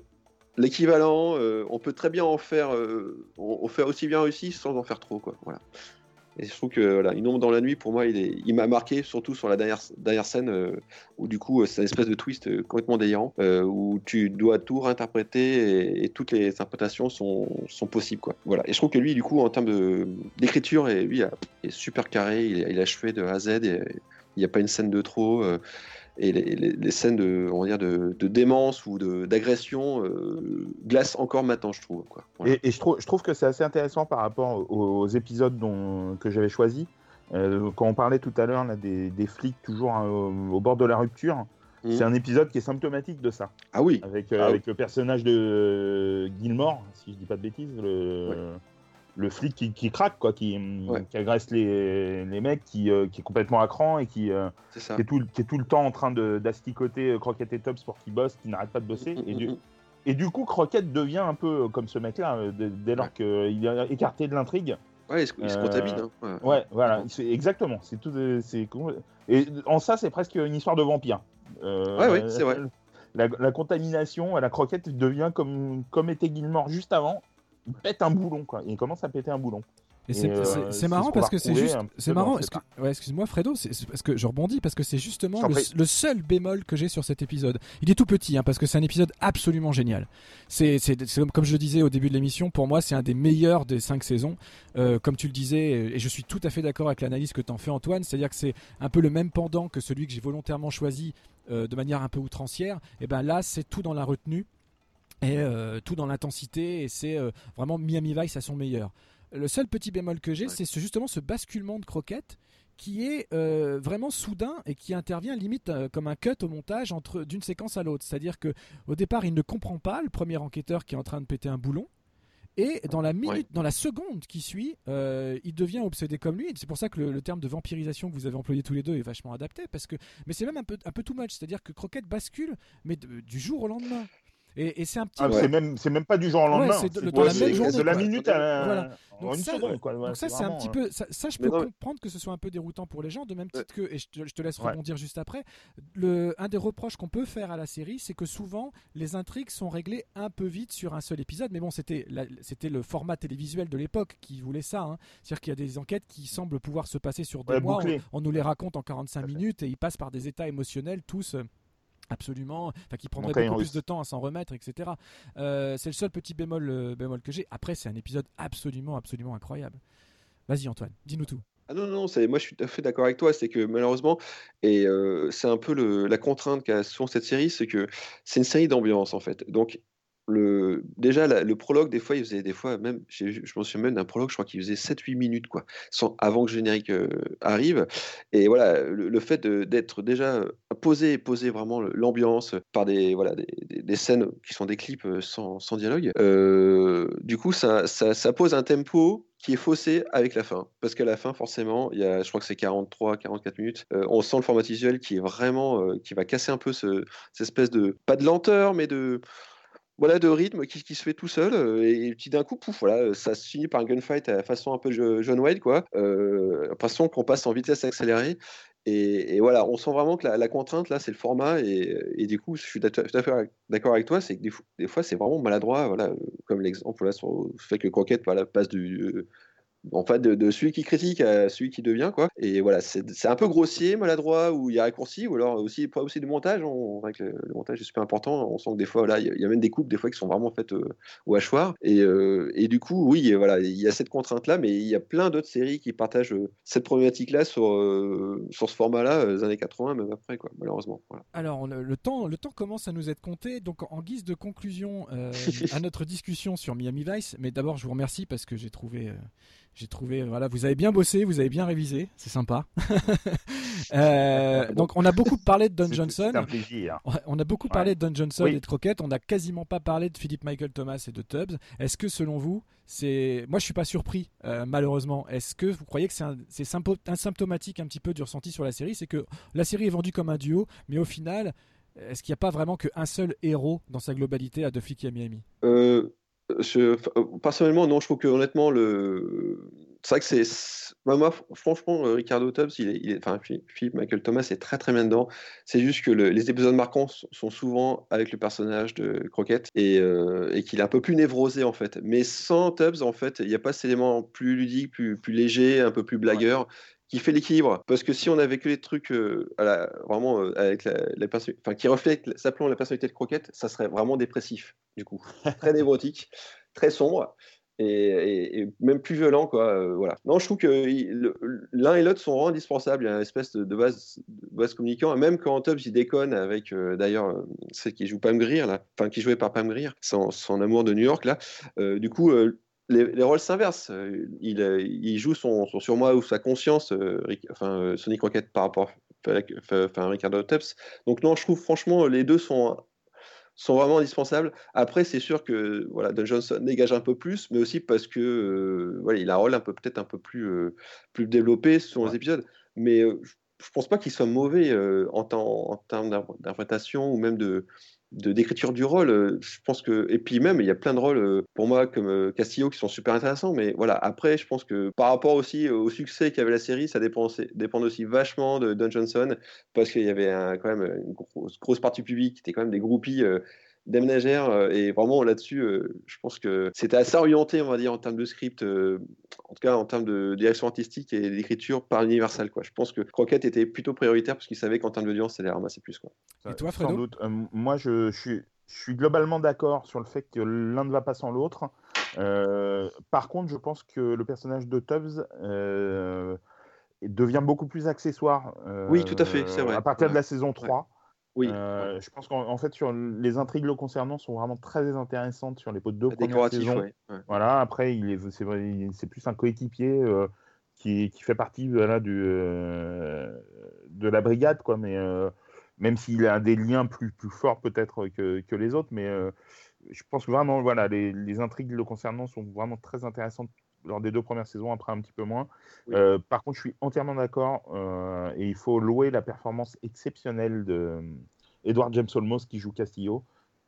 l'équivalent, euh, on peut très bien en faire, euh, on, fait aussi bien réussi sans en faire trop, quoi. Voilà. Et je trouve que voilà, une ombre dans la nuit, pour moi, il, il m'a marqué, surtout sur la dernière, dernière scène, euh, où du coup, c'est une espèce de twist complètement délirant, où tu dois tout réinterpréter et, toutes les interprétations sont, sont possibles, quoi. Voilà. Et je trouve que lui, du coup, en termes d'écriture, lui, est super carré, il est achevé de A à Z, il n'y a pas une scène de trop. Et les, les- les scènes de, on va dire de, de démence ou d'agression euh, glacent encore maintenant, je trouve. Quoi. Voilà. Et, et je, trouve, je trouve que c'est assez intéressant par rapport aux, aux épisodes dont, que j'avais choisis. Euh, quand on parlait tout à l'heure des, des flics toujours hein, au, au bord de la rupture, Mhm. c'est un épisode qui est symptomatique de ça. Ah oui, Avec, euh, Ah oui. avec le personnage de Gilmore, si je dis pas de bêtises, le, Ouais. Le flic qui, qui craque, quoi, qui, Ouais. qui agresse les, les mecs, qui, euh, qui est complètement à cran et qui, euh, qui, est tout, qui est tout le temps en train de- d'asticoter euh, Croquette et Tops pour qu'ils bossent, qui n'arrêtent pas de bosser. Et du, et du coup, Croquette devient un peu comme ce mec-là, dès, lors qu'il est écarté de l'intrigue. Ouais, il se, il se contamine. hein. Ouais. Ouais, voilà, exactement. C'est tout. c'est Et en ça, c'est presque une histoire de vampire. Euh, Ouais, ouais, c'est vrai. La, la contamination à la croquette devient comme, comme était Gilmore juste avant. Il pète un boulon, quoi. Il commence à péter un boulon. Et c'est euh, marrant parce que c'est juste. C'est marrant. ouais, excuse-moi, Fredo, c'est parce que je rebondis parce que c'est justement le, seul bémol que j'ai sur cet épisode. Il est tout petit, hein, parce que c'est un épisode absolument génial. C'est comme, comme je le disais au début de l'émission, pour moi, c'est un des meilleurs des cinq saisons. Euh, comme tu le disais, et je suis tout à fait d'accord avec l'analyse que t'en fais, Antoine, c'est-à-dire que c'est un peu le même pendant que celui que j'ai volontairement choisi euh, de manière un peu outrancière. Et ben là, c'est tout dans la retenue et euh, tout dans l'intensité, et c'est euh, vraiment Miami Vice à son meilleur. Le seul petit bémol que j'ai, Ouais. c'est ce- justement ce basculement de croquette qui est euh, vraiment soudain et qui intervient limite euh, comme un cut au montage entre d'une séquence à l'autre. C'est-à-dire que au départ, il ne comprend pas le premier enquêteur qui est en train de péter un boulon. Et dans la minute, Ouais. dans la seconde qui suit, euh, il devient obsédé comme lui. C'est pour ça que le, le terme de vampirisation que vous avez employé tous les deux est vachement adapté. Parce que, mais c'est même un peu, un peu too much. C'est-à-dire que Croquette bascule, mais de- du jour au lendemain. Et, et c'est un petit. Ah, c'est même, pas du jour au lendemain. c'est de- la c'est même journée, de la quoi. minute à Voilà. en Donc une ça, seconde. Quoi. Ouais, Donc ça, c'est un petit euh, peu. Ça, ça, je peux non, comprendre que ce soit un peu déroutant pour les gens, de même Ouais. titre que. Et je te, je te laisse Ouais. rebondir juste après. Le, un des reproches qu'on peut faire à la série, c'est que souvent les intrigues sont réglées un peu vite sur un seul épisode. Mais bon, c'était la- le format télévisuel de l'époque qui voulait ça. hein. C'est-à-dire qu'il y a des enquêtes qui semblent pouvoir se passer sur des Ouais, mois. On, on nous les raconte en 45 Tout à fait. minutes et ils passent par des états émotionnels tous. Absolument, enfin qui prendrait Montagne beaucoup russe. plus de temps à s'en remettre, etc. Euh, c'est le seul petit bémol, euh, bémol que j'ai. Après, c'est un épisode absolument, absolument incroyable. Vas-y Antoine, dis-nous tout. Ah non, non, c'est, moi je suis tout à fait d'accord avec toi, c'est que malheureusement, et euh, c'est un peu le- la contrainte qu'a souvent cette série, c'est que c'est une série d'ambiance en fait. Donc, déjà, le prologue, des fois, il faisait des fois, même, vu- je m'en souviens même d'un prologue, je crois qu'il faisait 7-8 minutes, quoi, avant que le générique euh, arrive. Et voilà, le, fait d'être déjà euh, posé, poser vraiment l'ambiance par des, voilà, des, scènes qui sont des clips euh, sans, dialogue, du coup, ça, pose un tempo qui est faussé avec la fin. Parce qu'à la fin, forcément, il y a, je crois que c'est 43, 44 minutes, on sent le format visuel qui est vraiment, qui va casser un peu ce, cette espèce de, pas de lenteur, mais de, voilà, de rythme qui, se fait tout seul. euh, et, puis d'un coup, voilà, ça se finit par un gunfight à façon un peu Jo- John Wayne, quoi. Euh, façon qu'on passe en vitesse accélérée. Et, voilà, on sent vraiment que la, contrainte, là, c'est le format. Et, du coup, je suis tout à fait d'accord avec toi, c'est que des, fo- des fois, c'est vraiment maladroit. Voilà, euh, comme l'exemple là, sur le fait que croquette passe du. En fait, de, de celui qui critique à celui qui devient, quoi. Et voilà, c'est un peu grossier, maladroit, ou il y a raccourci, ou alors aussi, pas aussi du montage. On, le, le montage est super important. On sent que des fois, là, il y, a- il y a même des coupes, des fois, qui sont vraiment faites euh, au hachoir. Et, euh, et du coup, oui, voilà, il y a cette contrainte-là, mais il y a plein d'autres séries qui partagent euh, cette problématique-là sur, sur ce format-là, des années 80, même après, quoi, malheureusement. Voilà. Alors, on- le, temps, le temps commence à nous être compté. Donc, en guise de conclusion à notre discussion sur Miami Vice, mais d'abord, je vous remercie parce que j'ai trouvé, j'ai trouvé, voilà, vous avez bien bossé, vous avez bien révisé, c'est sympa. Euh, donc, on a beaucoup parlé de Don Johnson. C'est un plaisir. On a beaucoup Ouais. parlé de Don Johnson Oui. et de Crockett. On n'a quasiment pas parlé de Philippe Michael Thomas et de Tubbs. Est-ce que selon vous, c'est moi je suis pas surpris euh, malheureusement. Est-ce que vous croyez que c'est un... c'est sympo- un symptomatique un petit peu du ressenti sur la série, c'est que la série est vendue comme un duo, mais au final, est-ce qu'il n'y a pas vraiment qu'un seul héros dans sa globalité à Deux flics à Miami? Euh, je, euh, personnellement, non, je trouve que honnêtement, le... c'est vrai que c'est. bah, moi, fr- franchement, euh, Ricardo Tubbs, il est, il est- enfin, Philippe Michael Thomas est très très bien dedans. C'est juste que le- les épisodes marquants sont, sont souvent avec le personnage de Croquette et, euh, et qu'il est un peu plus névrosé en fait. Mais sans Tubbs, en fait, il n'y a pas cet élément plus ludique, plus, plus léger, un peu plus blagueur. Qui fait l'équilibre. Parce que si on avait que les trucs euh, à la- vraiment euh, avec la, la enfin qui reflètent simplement la personnalité de Croquette ça serait vraiment dépressif du coup. Très névrotique très sombre et, et- et même plus violent quoi euh, voilà. Non je trouve que l'un et l'autre sont vraiment indispensables. Il y a une espèce de, de base de base communicant. Même quand Tubbs il déconne avec euh, d'ailleurs celle qui joue Pam Grier là enfin qui jouait par Pam Grier son, son amour de New York là euh, du coup les, les rôles s'inversent. Euh, Il, euh, il joue son, son surmoi ou sa conscience, euh, Rick- enfin, euh, Sonic Rocket par rapport à enfin, Ricardo Tubbs. Donc non, je trouve franchement les deux sont sont vraiment indispensables. Après, c'est sûr que voilà, Don Johnson dégage un peu plus, mais aussi parce que euh, voilà, il a un rôle un peu peut-être un peu plus plus développé selon les épisodes. Mais je, je pense pas qu'il soit mauvais euh, en, termes d'inter- d'interprétation ou même de d'écriture du rôle. Euh, Je pense que et puis même il y a plein de rôles euh, pour moi comme Castillo qui sont super intéressants. Mais voilà, après je pense que par rapport aussi au succès qu'avait la série, ça dépend aussi, dépend aussi vachement de Don Johnson parce qu'il y avait quand même une grosse, grosse partie public qui était quand même des groupies. Déménagère. euh, et vraiment là-dessus, euh, je pense que c'était assez orienté, on va dire, en termes de script, euh, en tout cas en termes de direction artistique et d'écriture par Universal. Quoi. Je pense que Croquette était plutôt prioritaire parce qu'il savait qu'en termes d'audience, ça allait ramasser plus. Quoi. Et toi, Sans Fredo? doute. Euh, moi, je, je suis, je suis globalement d'accord sur le fait que l'un ne va pas sans l'autre. Euh, par contre, je pense que le personnage de Tubbs euh, devient beaucoup plus accessoire. euh, Oui, tout à fait, c'est vrai. À partir de la saison 3. Oui, Euh, Je pense qu'en en fait, sur les intrigues le concernant sont vraiment très intéressantes sur les deux ouais. premières saisons. ouais. ouais. Voilà, après, il est, c'est, c'est plus un coéquipier euh, qui, qui fait partie voilà, du, euh, de la brigade, quoi, mais même s'il a des liens plus, plus forts peut-être que, que les autres, mais je pense vraiment, voilà, les, les intrigues le concernant sont vraiment très intéressantes lors des deux premières saisons, après un petit peu moins. Oui. Euh, par contre, je suis entièrement d'accord euh, et il faut louer la performance exceptionnelle de Edward James Olmos qui joue Castillo,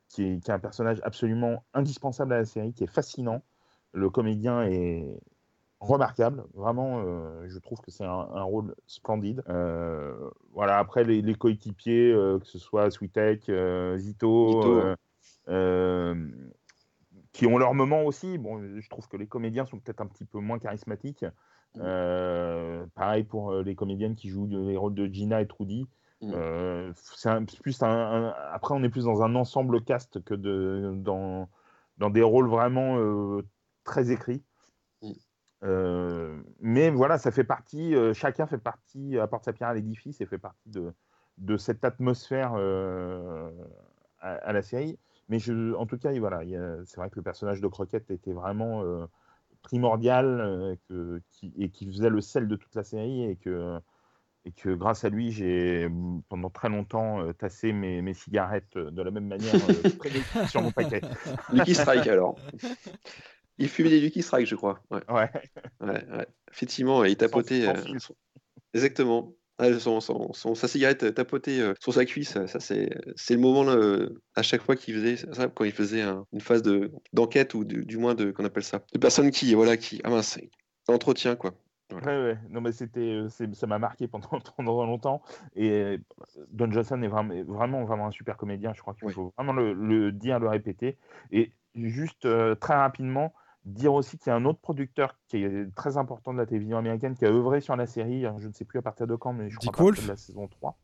qui est, qui est un personnage absolument indispensable à la série, qui est fascinant. Le comédien est remarquable, vraiment. euh, je trouve que c'est un, un rôle splendide. Euh, voilà. Après les, les coéquipiers, euh, que ce soit Sweetek, euh, Zito, Zito, euh, euh, qui ont leur moment aussi. Bon, je trouve que les comédiens sont peut-être un petit peu moins charismatiques. Euh, pareil pour euh, les comédiennes qui jouent les rôles de Gina et Trudy. Mm. Euh, c'est un- plus un, un- après, on est plus dans un ensemble cast que de, dans, dans des rôles vraiment euh, très écrits. Mm. Mais voilà, ça fait partie, chacun fait partie, apporte sa pierre à l'édifice et fait partie de, de cette atmosphère à, à la série. Mais je, en tout cas, il- voilà, c'est vrai que le personnage de Croquette était vraiment euh, primordial euh, que- qui, et qui faisait le sel de toute la série et que, et que grâce à lui, j'ai pendant très longtemps euh, tassé mes, mes cigarettes euh, de la même manière euh, sur mon paquet. Lucky Strike alors. Il fumait des Lucky Strike, je crois. Ouais, Ouais. ouais, ouais. Effectivement, il tapotait. euh, Exactement. Ah, son, son- son- sa cigarette tapotée euh, sur sa cuisse, ça c'est le moment là, euh, à chaque fois qu'il faisait ça, quand il faisait un- une phase de d'enquête ou de- du moins de qu'on appelle ça, de personnes qui voilà qui ah mince, entretien quoi. Ouais, ouais. Non, mais c'était, euh, ça m'a marqué pendant, pendant longtemps. Et euh, Don Johnson est vraiment, vraiment, vraiment un super comédien. Je crois qu'il faut vraiment le, le dire, le répéter. Et juste euh, très rapidement, dire aussi qu'il y a un autre producteur qui est très important de la télévision américaine qui a œuvré sur la série. Alors, Je ne sais plus à partir de quand, mais je Dick crois Wolf de la saison 3.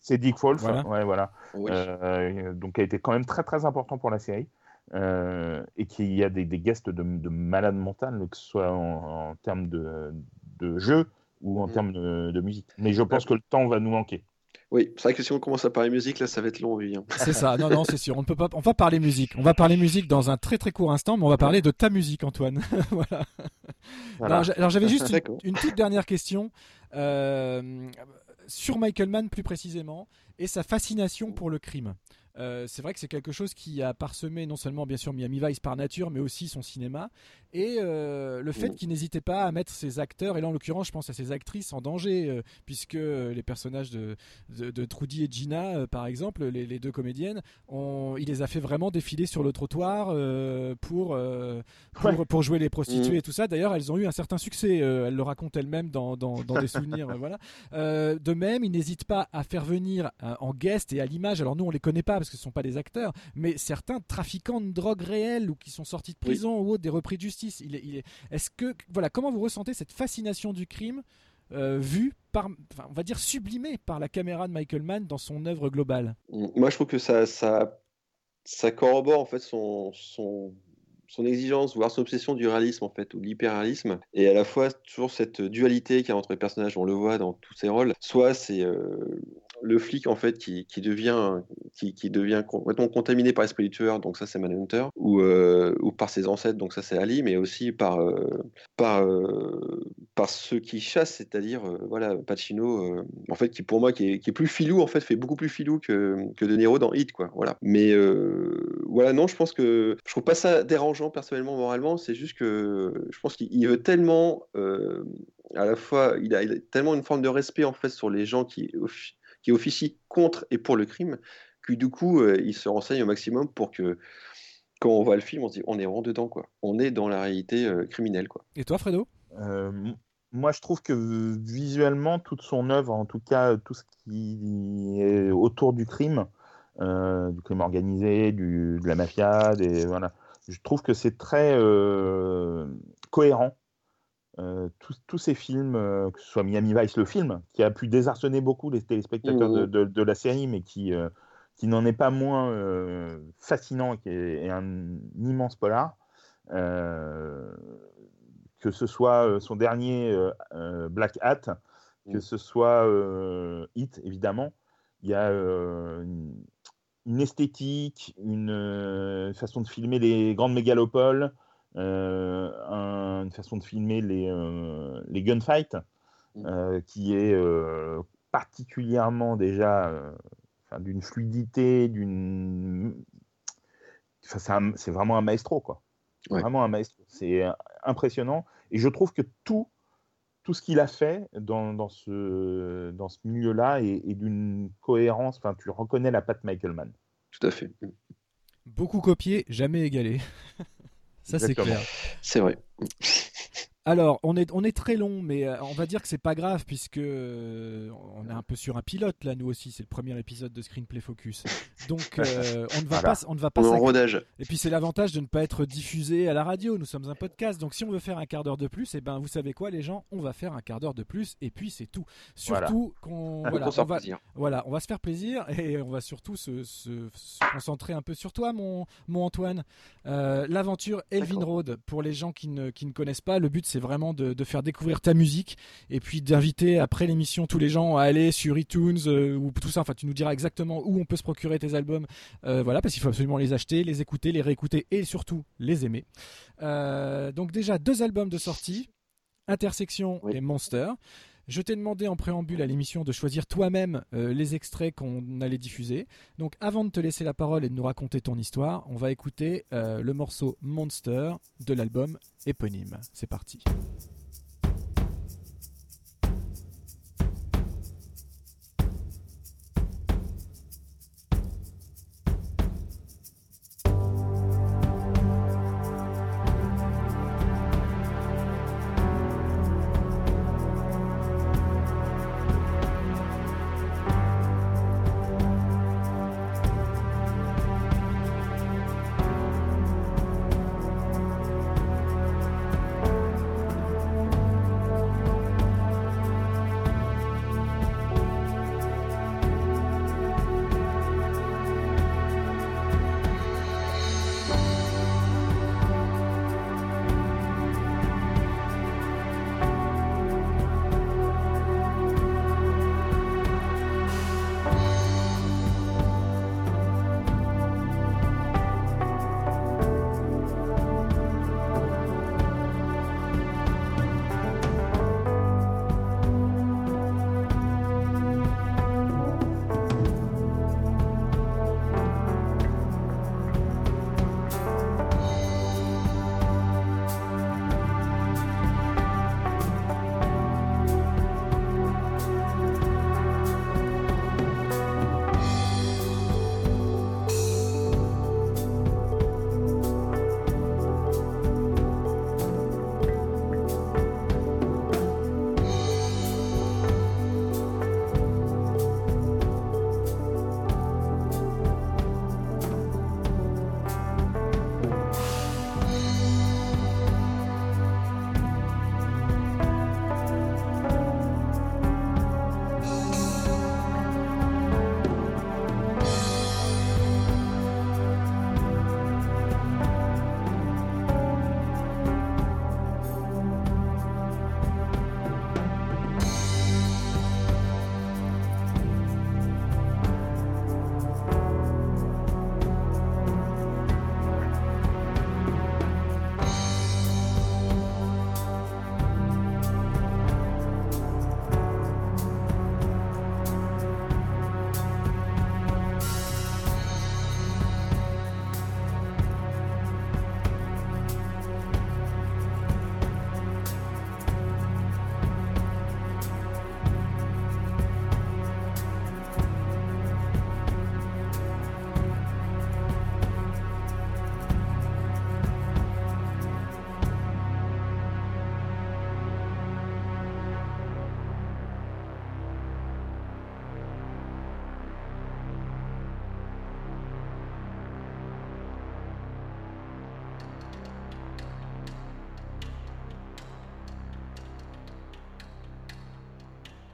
C'est Dick Wolf. Voilà. Ouais, voilà. Oui. Euh, donc qui a été quand même très très important pour la série Euh, et qui y a des, des guests de, de malade mental que ce soit en, en termes de, de jeu ou en Mm. termes de, de musique mais je pense que le temps va nous manquer Oui, c'est vrai que si on commence à parler musique là, ça va être long oui. hein. C'est ça, non, non, c'est sûr. On ne peut pas. On va parler musique. On va parler musique dans un très très court instant, mais on va parler de ta musique, Antoine. voilà. Voilà. Alors, j'a- alors, j'avais juste une toute dernière question euh, sur Michael Mann plus précisément et sa fascination pour le crime. Euh, c'est vrai que c'est quelque chose qui a parsemé non seulement bien sûr Miami Vice par nature, mais aussi son cinéma et euh, le fait Mm. qu'il n'hésitait pas à mettre ses acteurs et là en l'occurrence je pense à ses actrices en danger euh, puisque les personnages de, de, de Trudy et Gina par exemple les, les deux comédiennes on, il les a fait vraiment défiler sur le trottoir pour, pour, Ouais. pour jouer les prostituées Mm. et tout ça. D'ailleurs, elles ont eu un certain succès. elles le racontent elles-mêmes dans, dans, dans des souvenirs. voilà. De même, il n'hésite pas à faire venir en guest et à l'image. Alors nous, on les connaît pas parce que ce sont pas des acteurs, mais certains trafiquants de drogue réels ou qui sont sortis de prison ou autres, des repris de justice. Il est, il est... Est-ce que voilà, comment vous ressentez cette fascination du crime euh, vue par, enfin, on va dire sublimée par la caméra de Michael Mann dans son œuvre globale? Moi, je trouve que ça, ça, ça corrobore en fait son, son, son exigence, voire son obsession du réalisme en fait, ou de l'hyperréalisme, et à la fois toujours cette dualité qu'il y a entre les personnages, on le voit dans tous ses rôles. Soit c'est euh, le flic en fait qui, qui devient qui, qui devient complètement contaminé par l'esprit du tueur, donc ça c'est Manhunter, ou euh, ou par ses ancêtres, donc ça c'est Ali, mais aussi par euh, par euh, par ceux qui chassent, c'est-à-dire voilà Pacino, en fait qui pour moi qui est, qui est plus filou en fait, fait beaucoup plus filou que que De Niro dans Hit quoi, voilà. Mais voilà non, je pense que je trouve pas ça dérangeant personnellement moralement, c'est juste que je pense qu'il il veut tellement à la fois il a, il a tellement une forme de respect en fait sur les gens qui qui officient contre et pour le crime que du coup euh, il se renseigne au maximum pour que quand on voit le film on se dit on est vraiment dedans quoi on est dans la réalité euh, criminelle quoi Et toi, Fredo? Euh, moi, je trouve que visuellement, toute son œuvre, en tout cas tout ce qui est autour du crime, euh, du crime organisé, du, de la mafia, des, voilà. Je trouve que c'est très euh, cohérent. Euh, tous, tous ces films, euh, que ce soit Miami Vice, le film, qui a pu désarçonner beaucoup les téléspectateurs de, de- de la série, mais qui, euh, qui n'en est pas moins fascinant, qui est, est un immense polar. Que ce soit son dernier Black Hat, que Mhm. ce soit Hit, évidemment, il y a une, une esthétique, une façon de filmer les grandes mégalopoles, un- une façon de filmer les, euh, les gunfights, Mhm. euh, qui est euh, particulièrement déjà euh, enfin, d'une fluidité, d'une. Enfin, c'est vraiment un maestro, quoi. Ouais. Vraiment un maestro. C'est euh, impressionnant. Et je trouve que tout, tout ce qu'il a fait dans, dans ce, dans ce milieu-là est, est d'une cohérence. Enfin, tu reconnais la patte Michael Mann. Tout à fait. Beaucoup copié, jamais égalé. Ça, c'est clair. C'est vrai. Alors, on est, on est très long, mais euh, on va dire que c'est pas grave puisque euh, on est un peu sur un pilote là, nous aussi. C'est le premier épisode de Screenplay Focus. Donc, euh, on ne va Voilà. pas, on ne va pas On est en sac- rodage. Et puis c'est l'avantage de ne pas être diffusé à la radio. Nous sommes un podcast, donc si on veut faire un quart d'heure de plus, et ben vous savez quoi, les gens, on va faire un quart d'heure de plus, et puis c'est tout. Surtout qu'on voilà, on va, plaisir. voilà, on va se faire plaisir et on va surtout se, se- se concentrer un peu sur toi, mon, mon Antoine. Euh, L'aventure Elvin. Road, pour les gens qui ne, qui ne connaissent pas, le but c'est vraiment de, de faire découvrir ta musique et puis d'inviter après l'émission tous les gens à aller sur iTunes euh, ou tout ça. Enfin, tu nous diras exactement où on peut se procurer tes albums. Euh, voilà, parce qu'il faut absolument les acheter, les écouter, les réécouter et surtout les aimer. Euh, donc déjà deux albums de sortie, Intersection Oui. et Monster. Je t'ai demandé en préambule à l'émission de choisir toi-même euh, les extraits qu'on allait diffuser. Donc avant de te laisser la parole et de nous raconter ton histoire, on va écouter euh, le morceau Monster de l'album éponyme. C'est parti.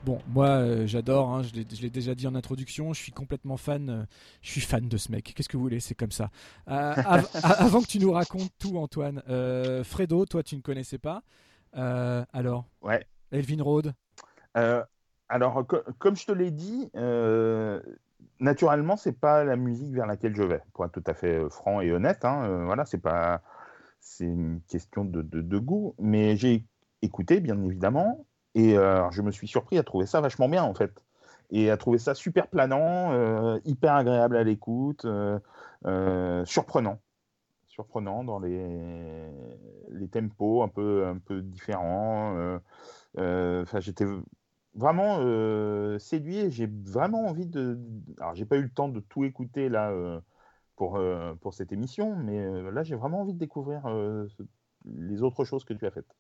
Bon, moi euh, j'adore, hein, je l'ai déjà dit en introduction, je suis complètement fan, euh, je suis fan de ce mec. Qu'est-ce que vous voulez, c'est comme ça. Euh, avant que tu nous racontes tout, Antoine, Fredo, toi tu ne connaissais pas. alors Ouais. Elvin Road Alors, comme je te l'ai dit, naturellement, c'est pas la musique vers laquelle je vais, pour être tout à fait franc et honnête. Hein, voilà, c'est pas. C'est une question de, de goût. Mais j'ai écouté, bien évidemment. Et euh, je me suis surpris à trouver ça vachement bien, en fait. Et à trouver ça super planant, euh, hyper agréable à l'écoute, euh, surprenant. Surprenant dans les, les tempos un peu, un peu différents. Enfin, j'étais vraiment séduit j'ai vraiment envie de. Alors, j'ai pas eu le temps de tout écouter là pour, pour cette émission, mais là, j'ai vraiment envie de découvrir les autres choses que tu as faites.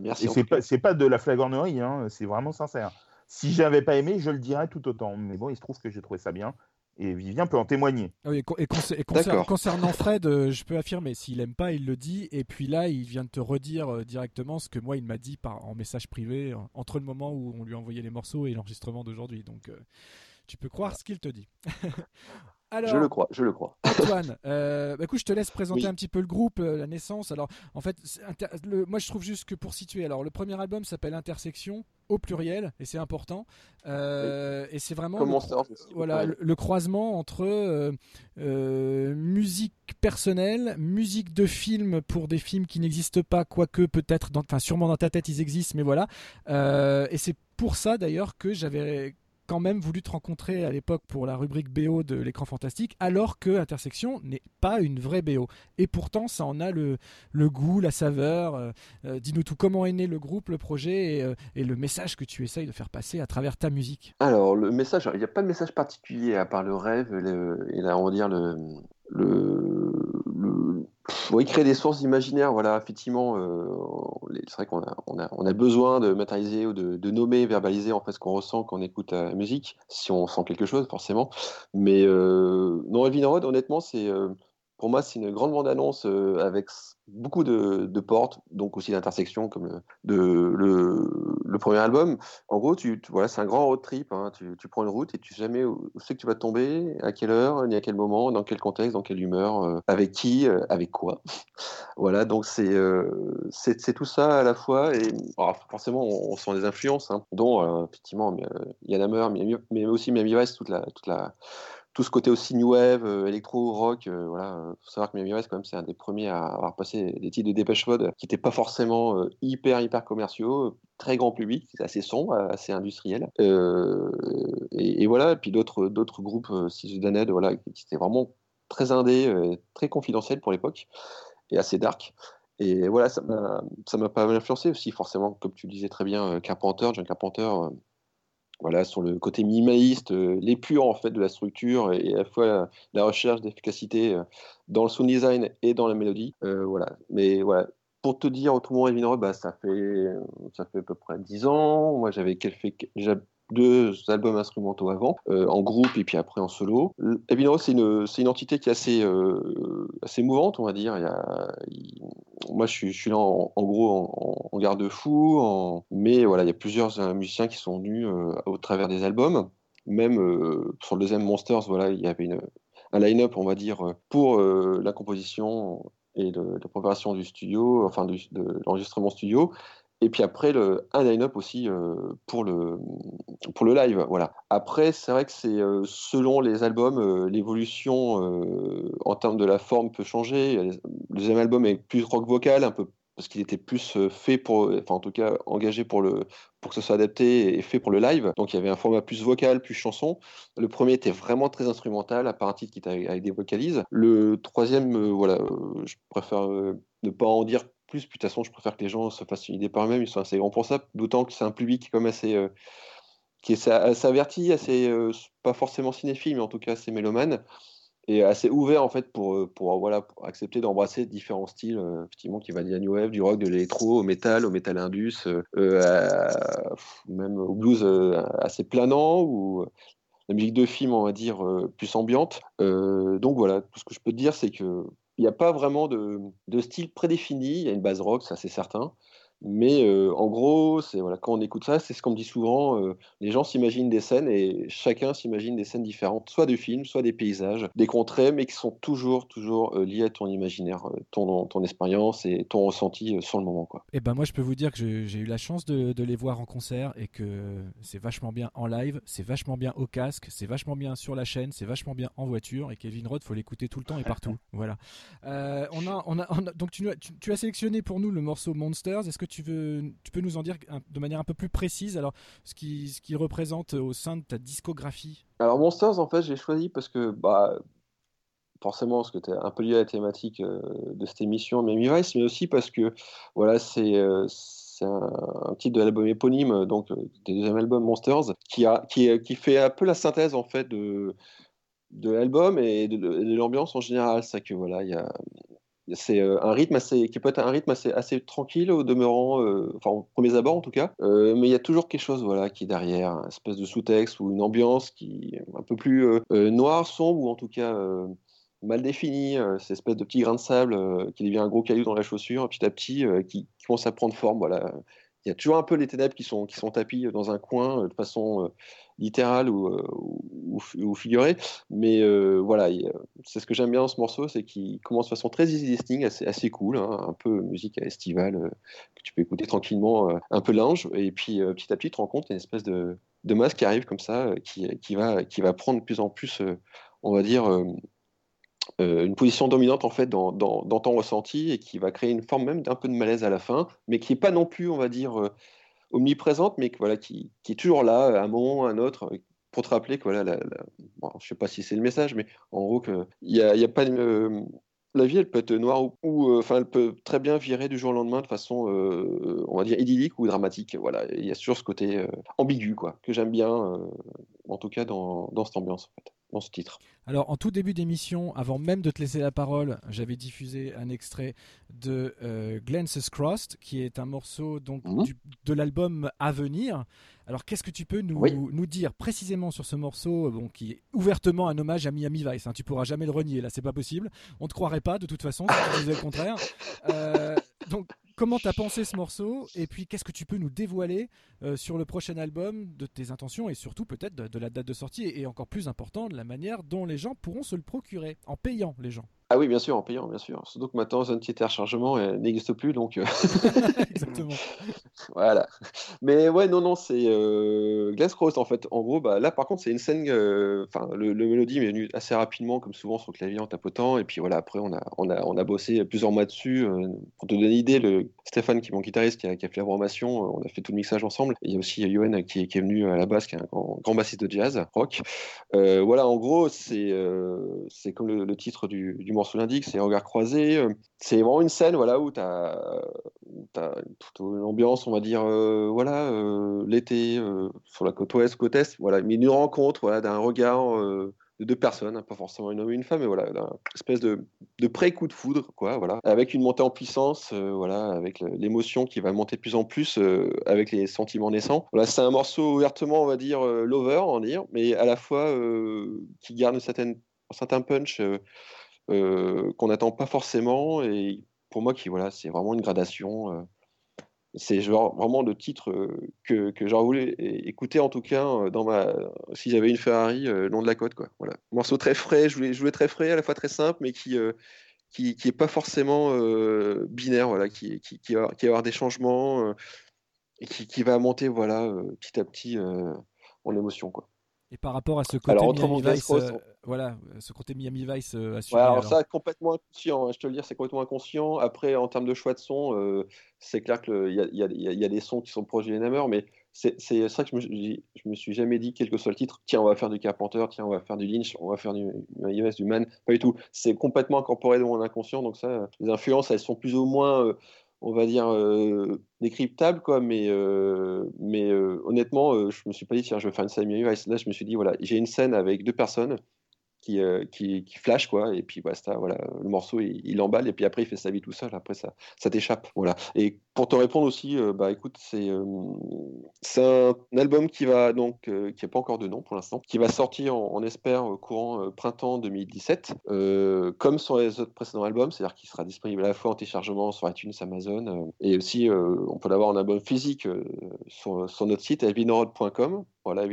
Merci. Et c'est pas, pas de la flagornerie, hein, c'est vraiment sincère. Si j'avais pas aimé, je le dirais tout autant. Mais bon, il se trouve que j'ai trouvé ça bien. Et Vivien peut en témoigner. Ah et, concernant Fred, euh, je peux affirmer, s'il aime pas, il le dit. Et puis là, il vient de te redire euh, directement ce que moi, il m'a dit par, en message privé euh, entre le moment où on lui a envoyé les morceaux et l'enregistrement d'aujourd'hui. Donc, tu peux croire ce qu'il te dit. je le crois, je le crois. Antoine, euh, bah, écoute, je te laisse présenter un petit peu le groupe, euh, la naissance. Alors, en fait, moi, je trouve juste que pour situer, alors le premier album s'appelle Intersection au pluriel et c'est important. Euh, et c'est vraiment le, voilà le, croisement entre musique personnelle, musique de film pour des films qui n'existent pas, quoique peut-être, enfin sûrement dans ta tête ils existent, mais voilà. et c'est pour ça d'ailleurs que j'avais quand même voulu te rencontrer à l'époque pour la rubrique BO de l'écran fantastique, alors que Intersection n'est pas une vraie BO. Et pourtant, ça en a le, goût, la saveur. Euh, euh, dis-nous tout, comment est né le groupe, le projet et, euh, et, le message que tu essayes de faire passer à travers ta musique? Alors, le message, il n'y a pas de message particulier à part le rêve et, on va dire, le, oui, créer des sources imaginaires, voilà, effectivement, euh, c'est vrai qu'on a, besoin de matérialiser ou de, nommer, verbaliser en fait ce qu'on ressent quand on écoute la musique, si on sent quelque chose, forcément. Mais euh, non, Elvin Road, honnêtement, c'est euh, pour moi, c'est une grande bande-annonce euh, avec beaucoup de, portes, donc aussi d'intersections comme le, premier album. En gros, voilà, c'est un grand road trip. Hein. Tu, prends une route et tu sais jamais où, c'est que tu vas tomber, à quelle heure, ni à quel moment, dans quel contexte, dans quelle humeur, euh, avec qui, euh, avec quoi. voilà, donc c'est, tout ça à la fois. Et forcément, on, sent des influences, hein, dont effectivement Yann Hammer, mais, mais aussi Miami Vice, toute la, toute la tout ce côté aussi new wave, euh, électro, rock, euh, voilà. Euh, faut savoir que Miami Vice, quand même, c'est un des premiers à avoir passé des titres de Dépêche Mode qui n'étaient pas forcément hyper, hyper commerciaux, très grand public, assez sombre, assez industriel. Et, voilà, et puis d'autres, d'autres groupes, Daned, voilà, qui étaient vraiment très indé, très confidentiels pour l'époque, et assez dark. Et voilà, ça m'a, pas influencé aussi, forcément, comme tu disais très bien, Carpenter, John Carpenter, voilà, sur le côté minimaliste, euh, l'épure en fait de la structure et à la fois la, recherche d'efficacité euh, dans le sound design et dans la mélodie. Euh, voilà. Mais voilà, pour te dire autrement, Evin bah, ça fait ça fait à peu près 10 ans. Moi, j'avais fait deux albums instrumentaux avant, euh, en groupe et puis après en solo. Evinro, c'est une, une entité qui est assez, euh, assez mouvante, on va dire. Moi, je suis, je suis là en, gros en, garde-fou, mais voilà, il y a plusieurs euh, musiciens qui sont venus au travers des albums. Même sur le deuxième Monsters, voilà, il y avait une, un line-up, on va dire, pour la composition et la préparation du studio, enfin de l'enregistrement studio, et puis après, un line-up aussi euh, pour, le, pour le live. Voilà. Après, c'est vrai que c'est euh, selon les albums, euh, l'évolution en termes de la forme peut changer. Le deuxième album est plus rock vocal, un peu parce qu'il était plus fait pour, enfin en tout cas engagé pour le, pour que ce soit adapté et fait pour le live. Donc il y avait un format plus vocal, plus chanson. Le premier était vraiment très instrumental, à part un titre qui était avec des vocalises. Le troisième, voilà, je préfère ne pas en dire plus. De toute façon, je préfère que les gens se fassent une idée par eux-mêmes. Ils sont assez grands pour ça. D'autant que c'est un public assez. Euh, qui est assez averti, assez. Euh, pas forcément cinéphile, mais en tout cas assez mélomane. Et assez ouvert en fait pour, euh, pour, voilà, accepter d'embrasser différents styles, effectivement, qui va dire New Wave, du rock, de l'électro, au métal, au métal indus, même au blues assez planant, ou la musique de film, on va dire, plus ambiante. donc voilà, tout ce que je peux te dire, c'est que il n'y a pas vraiment de, style prédéfini. Il y a une base rock, ça c'est certain. Mais euh, en gros, c'est voilà, quand on écoute ça, c'est ce qu'on me dit souvent. Euh, les gens s'imaginent des scènes et chacun s'imagine des scènes différentes, soit de films, soit des paysages, des contrées, mais qui sont toujours, toujours euh, liés à ton imaginaire, ton, ton expérience et ton ressenti sur le moment. Quoi. Et eh ben moi, je peux vous dire que j'ai eu la chance de, de, les voir en concert et que c'est vachement bien en live, c'est vachement bien au casque, c'est vachement bien sur la chaîne, c'est vachement bien en voiture. Et Kevin Roth, faut l'écouter tout le temps et partout. voilà. on a, on a, donc tu, tu, tu, as sélectionné pour nous le morceau Monsters. Est-ce que tu, veux, tu peux nous en dire de manière un peu plus précise alors ce qu'il ce qui représente au sein de ta discographie? Alors Monsters, en fait, j'ai choisi parce que bah, forcément, parce que tu un peu lié à la thématique euh, de cette émission Miami Vice, mais aussi parce que voilà, c'est euh, un, titre de l'album éponyme, donc euh, des deuxième album Monsters, qui, a, qui, qui, fait un peu la synthèse en fait de, de l'album et de, de l'ambiance en général. C'est que voilà, il y a c'est euh, un rythme assez, qui peut être un rythme assez, assez tranquille au demeurant, euh, enfin au premier abord en tout cas, euh, mais il y a toujours quelque chose voilà qui est derrière, une espèce de sous-texte ou une ambiance qui est un peu plus noire, sombre ou en tout cas mal définie, cette espèce de petit grain de sable qui devient un gros caillou dans la chaussure petit à petit, qui, qui, commence à prendre forme. Voilà, il y a toujours un peu les ténèbres qui sont, qui sont tapis dans un coin de façon littérale ou, euh, ou, ou, figurée. Mais euh, voilà, c'est ce que j'aime bien dans ce morceau, c'est qu'il commence de façon très easy listening, assez, assez cool, hein, un peu musique estivale euh, que tu peux écouter tranquillement, un peu linge. Et puis petit à petit, tu te rends compte, il y a une espèce de, de masse qui arrive comme ça, qui, qui, va, qui va prendre de plus en plus, on va dire, une position dominante en fait dans, dans, dans, ton ressenti et qui va créer une forme même d'un peu de malaise à la fin, mais qui n'est pas non plus, on va dire, omniprésente, mais qui, est toujours là, à un moment, à un autre, pour te rappeler que voilà, la, je sais pas si c'est le message, mais en gros, il y a, pas euh, la vie, elle peut être noire ou, euh, enfin, elle peut très bien virer du jour au lendemain de façon, euh, on va dire, idyllique ou dramatique. Voilà, il y a toujours ce côté ambigu, quoi, que j'aime bien, en tout cas dans, cette ambiance, dans ce titre. Alors, en tout début d'émission, avant même de te laisser la parole, j'avais diffusé un extrait de euh, Glances Crossed, qui est un morceau donc mhm. de l'album à venir. Alors, qu'est-ce que tu peux nous, nous, dire précisément sur ce morceau, bon, qui est ouvertement un hommage à Miami Vice hein, Tu pourras jamais le renier, là, c'est pas possible. On te croirait pas, de toute façon, si tu disais le contraire. Euh, donc, comment tu as pensé ce morceau et puis qu'est-ce que tu peux nous dévoiler euh, sur le prochain album de tes intentions et surtout peut-être de, la date de sortie et, encore plus important de la manière dont les gens pourront se le procurer en payant les gens. Ah oui, bien sûr, en payant, bien sûr. Surtout que maintenant, Zone Téléchargement n'existe plus, donc. Euh, Exactement. voilà. Mais ouais, non, non, c'est euh, Glass Cross, en fait. En gros, bah, là, par contre, c'est une scène. Euh, enfin, le, mélodie m'est venu assez rapidement, comme souvent sur le clavier en tapotant. Et puis voilà, après, on a, on a, on a bossé plusieurs mois dessus. pour te donner une idée, le Stéphane, qui est mon guitariste, qui a, fait la programmation, on a fait tout le mixage ensemble. Il y a aussi Yoann qui, est venu à la basse, qui est un grand, bassiste de jazz, rock. voilà, en gros, c'est comme le, titre du, morceau l'indique, c'est Regard croisé. Euh, c'est vraiment une scène voilà, où tu as, une ambiance, on va dire, euh, voilà, euh, l'été, sur la côte ouest, côte est, voilà, mais une rencontre voilà, d'un regard de deux personnes, hein, pas forcément une homme et une femme, mais voilà, une espèce de, de pré-coup de foudre, quoi, voilà, avec une montée en puissance, voilà, avec l'émotion qui va monter de plus en plus, avec les sentiments naissants. Voilà, c'est un morceau ouvertement, on va dire, lover, on va dire, mais à la fois qui garde une un certain punch euh, qu'on n'attend pas forcément. Et pour moi, qui voilà, c'est vraiment une gradation. Euh, c'est vraiment le titre euh, que, que j'aurais voulu écouter en tout cas dans ma si j'avais une Ferrari long de la côte quoi. Voilà. Morceau très frais je voulais jouer très frais à la fois très simple mais qui qui, qui est pas forcément binaire voilà qui qui, qui, va, avoir des changements et qui, qui, va monter voilà petit à petit en émotion quoi et par rapport à ce côté Miami Vice, euh, voilà, ce côté Miami Vice euh, alors, ça complètement inconscient. Hein, je te le dire, c'est complètement inconscient. Après, en termes de choix de son, euh, c'est clair qu'il y, y, y, a des sons qui sont proches du Hammer, mais c'est ça que je me, je me suis jamais dit, quel que soit le titre, tiens, on va faire du Carpenter, tiens, on va faire du Lynch, on va faire du Miami Vice, du Man, pas du tout. C'est complètement incorporé dans mon inconscient, donc ça, les influences, elles sont plus ou moins on va dire, euh, décryptable, quoi. Mais, euh, mais euh, honnêtement, je me suis pas dit, tiens, je vais faire une scène Là, je me suis dit, voilà, j'ai une scène avec deux personnes qui, qui, qui, flash, quoi. Et puis, voilà, le morceau, il, il, emballe, et puis après, il fait sa vie tout seul. Après, ça, ça t'échappe. Voilà. Et pour te répondre aussi, bah écoute, c'est c'est un, album qui va donc, qui n'a pas encore de nom pour l'instant, qui va sortir, on, espère, courant printemps 2017, comme sur les autres précédents albums, c'est-à-dire qu'il sera disponible à la fois en téléchargement sur iTunes, Amazon, et aussi, on peut l'avoir en album physique sur, notre site, evinroad.com voilà,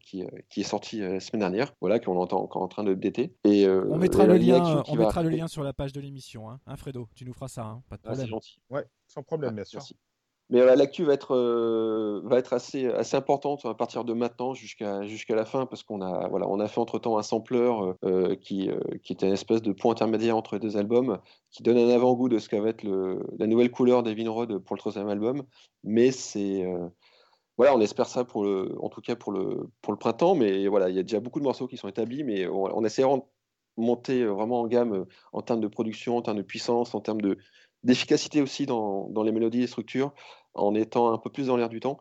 qui, qui, est sorti la semaine dernière, voilà, qu'on entend encore en train de updater. Et, on mettra, le lien, on mettra le lien sur la page de l'émission, hein, hein, Fredo, tu nous feras ça, hein, pas de ah, problème. c'est gentil. Ouais, sans problème, bien sûr. Mais voilà, l'actu va être, euh, va être assez, assez importante à partir de maintenant jusqu'à jusqu'à la fin, parce qu'on a, voilà, on a fait entre-temps un sampler euh, qui, euh, qui était une espèce de point intermédiaire entre les deux albums, qui donne un avant-goût de ce qu'va être le, la nouvelle couleur d'Evin Road pour le troisième album. Mais c'est. Voilà, on espère ça pour le, en tout cas pour le, pour le printemps, mais voilà, il y a déjà beaucoup de morceaux qui sont établis, mais on, on essaiera de monter vraiment en gamme en termes de production, en termes de puissance, en termes de, d'efficacité aussi dans, dans, les mélodies et structures, en étant un peu plus dans l'air du temps,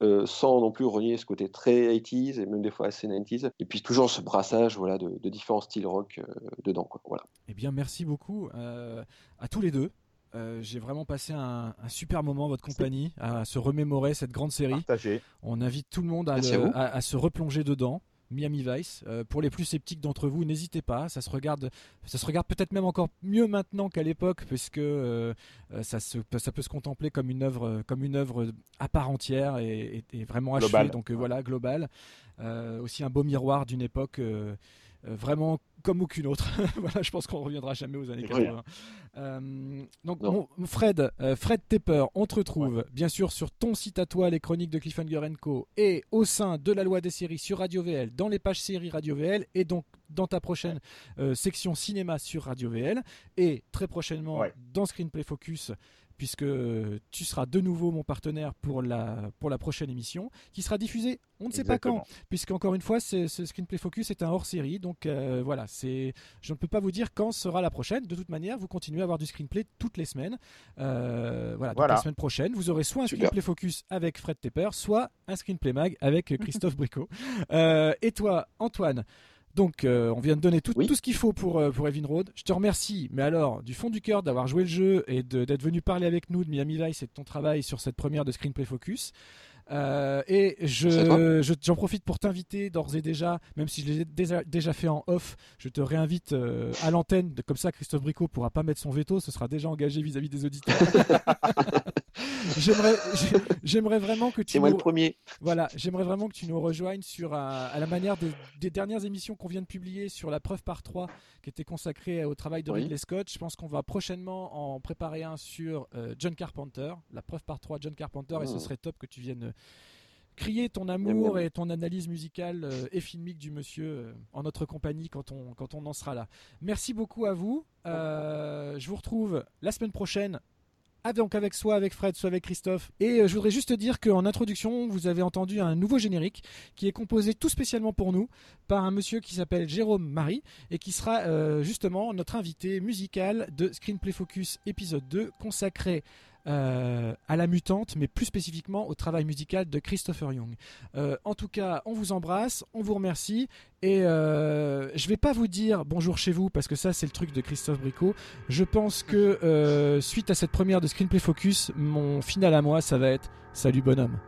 euh, sans non plus renier ce côté très 80s et même des fois assez 90s. Et puis toujours ce brassage voilà, de, différents styles rock euh, dedans. Voilà. Eh bien, merci beaucoup euh, à tous les deux. J'ai vraiment passé un, super moment en votre compagnie, à se remémorer cette grande série. On invite tout le monde à, à se replonger dedans. Miami Vice. Euh, pour les plus sceptiques d'entre vous, n'hésitez pas. Ça se regarde, ça se regarde peut-être même encore mieux maintenant qu'à l'époque, puisque euh, euh, ça, se, ça peut se contempler comme une œuvre, comme une œuvre à part entière et, vraiment achevée. Donc voilà, global. aussi un beau miroir d'une époque euh, vraiment comme aucune autre. voilà, je pense qu'on reviendra jamais aux années 80. Euh, donc, Fred, euh, Fred Tepper, on te retrouve bien sûr sur ton site à toi, les chroniques de Cliffhanger Co, et au sein de la loi des séries sur Radio VL, dans les pages séries Radio VL, et donc dans ta prochaine section cinéma sur Radio VL, et très prochainement dans Screenplay Focus puisque tu seras de nouveau mon partenaire pour la, pour la prochaine émission, qui sera diffusée, on ne sait pas quand, puisque encore une fois, ce Screenplay Focus est un hors-série, donc euh, voilà, c'est, je ne peux pas vous dire quand sera la prochaine. De toute manière, vous continuez à avoir du Screenplay toutes les semaines. Euh, voilà, la semaine prochaine, vous aurez soit un Screenplay Focus avec Fred Tepper, soit un Screenplay Mag avec Christophe Bricot. Euh, et toi, Antoine donc, euh, on vient de donner tout, tout ce qu'il faut pour, euh, pour Evin Road. Je te remercie, mais alors, du fond du cœur, d'avoir joué le jeu et d'être venu parler avec nous de Miami Vice et de ton travail sur cette première de Screenplay Focus. Euh, et je, j'en profite pour t'inviter d'ores et déjà, même si je l'ai déjà, déjà, fait en off, je te réinvite euh, à l'antenne. Comme ça, Christophe Bricot pourra pas mettre son veto, ce sera déjà engagé vis-à-vis des auditeurs. j'aimerais, j'aimerais vraiment que tu. moi le premier. Voilà, j'aimerais vraiment que tu nous rejoignes sur à la manière des dernières émissions qu'on vient de publier sur la preuve par 3 qui était consacrée au travail de Ridley Scott. Je pense qu'on va prochainement en préparer un sur euh, John Carpenter, la preuve par 3 John Carpenter, et ce mmh. serait top que tu viennes crier ton amour et ton analyse musicale euh, et filmique du monsieur euh, en notre compagnie quand on, quand on en sera là. Merci beaucoup à vous. Euh, je vous retrouve la semaine prochaine. Donc avec soit avec Fred, soit avec Christophe. Et je voudrais juste dire qu'en introduction, vous avez entendu un nouveau générique qui est composé tout spécialement pour nous par un monsieur qui s'appelle Jérôme Marie et qui sera justement notre invité musical de Screenplay Focus épisode 2 consacré euh, à la mutante, mais plus spécifiquement au travail musical de Christopher Young. Euh, en tout cas, on vous embrasse, on vous remercie, et euh, je vais pas vous dire bonjour chez vous, parce que ça c'est le truc de Christophe Bricot. Je pense que suite à cette première de Screenplay Focus, mon final à moi, ça va être salut bonhomme.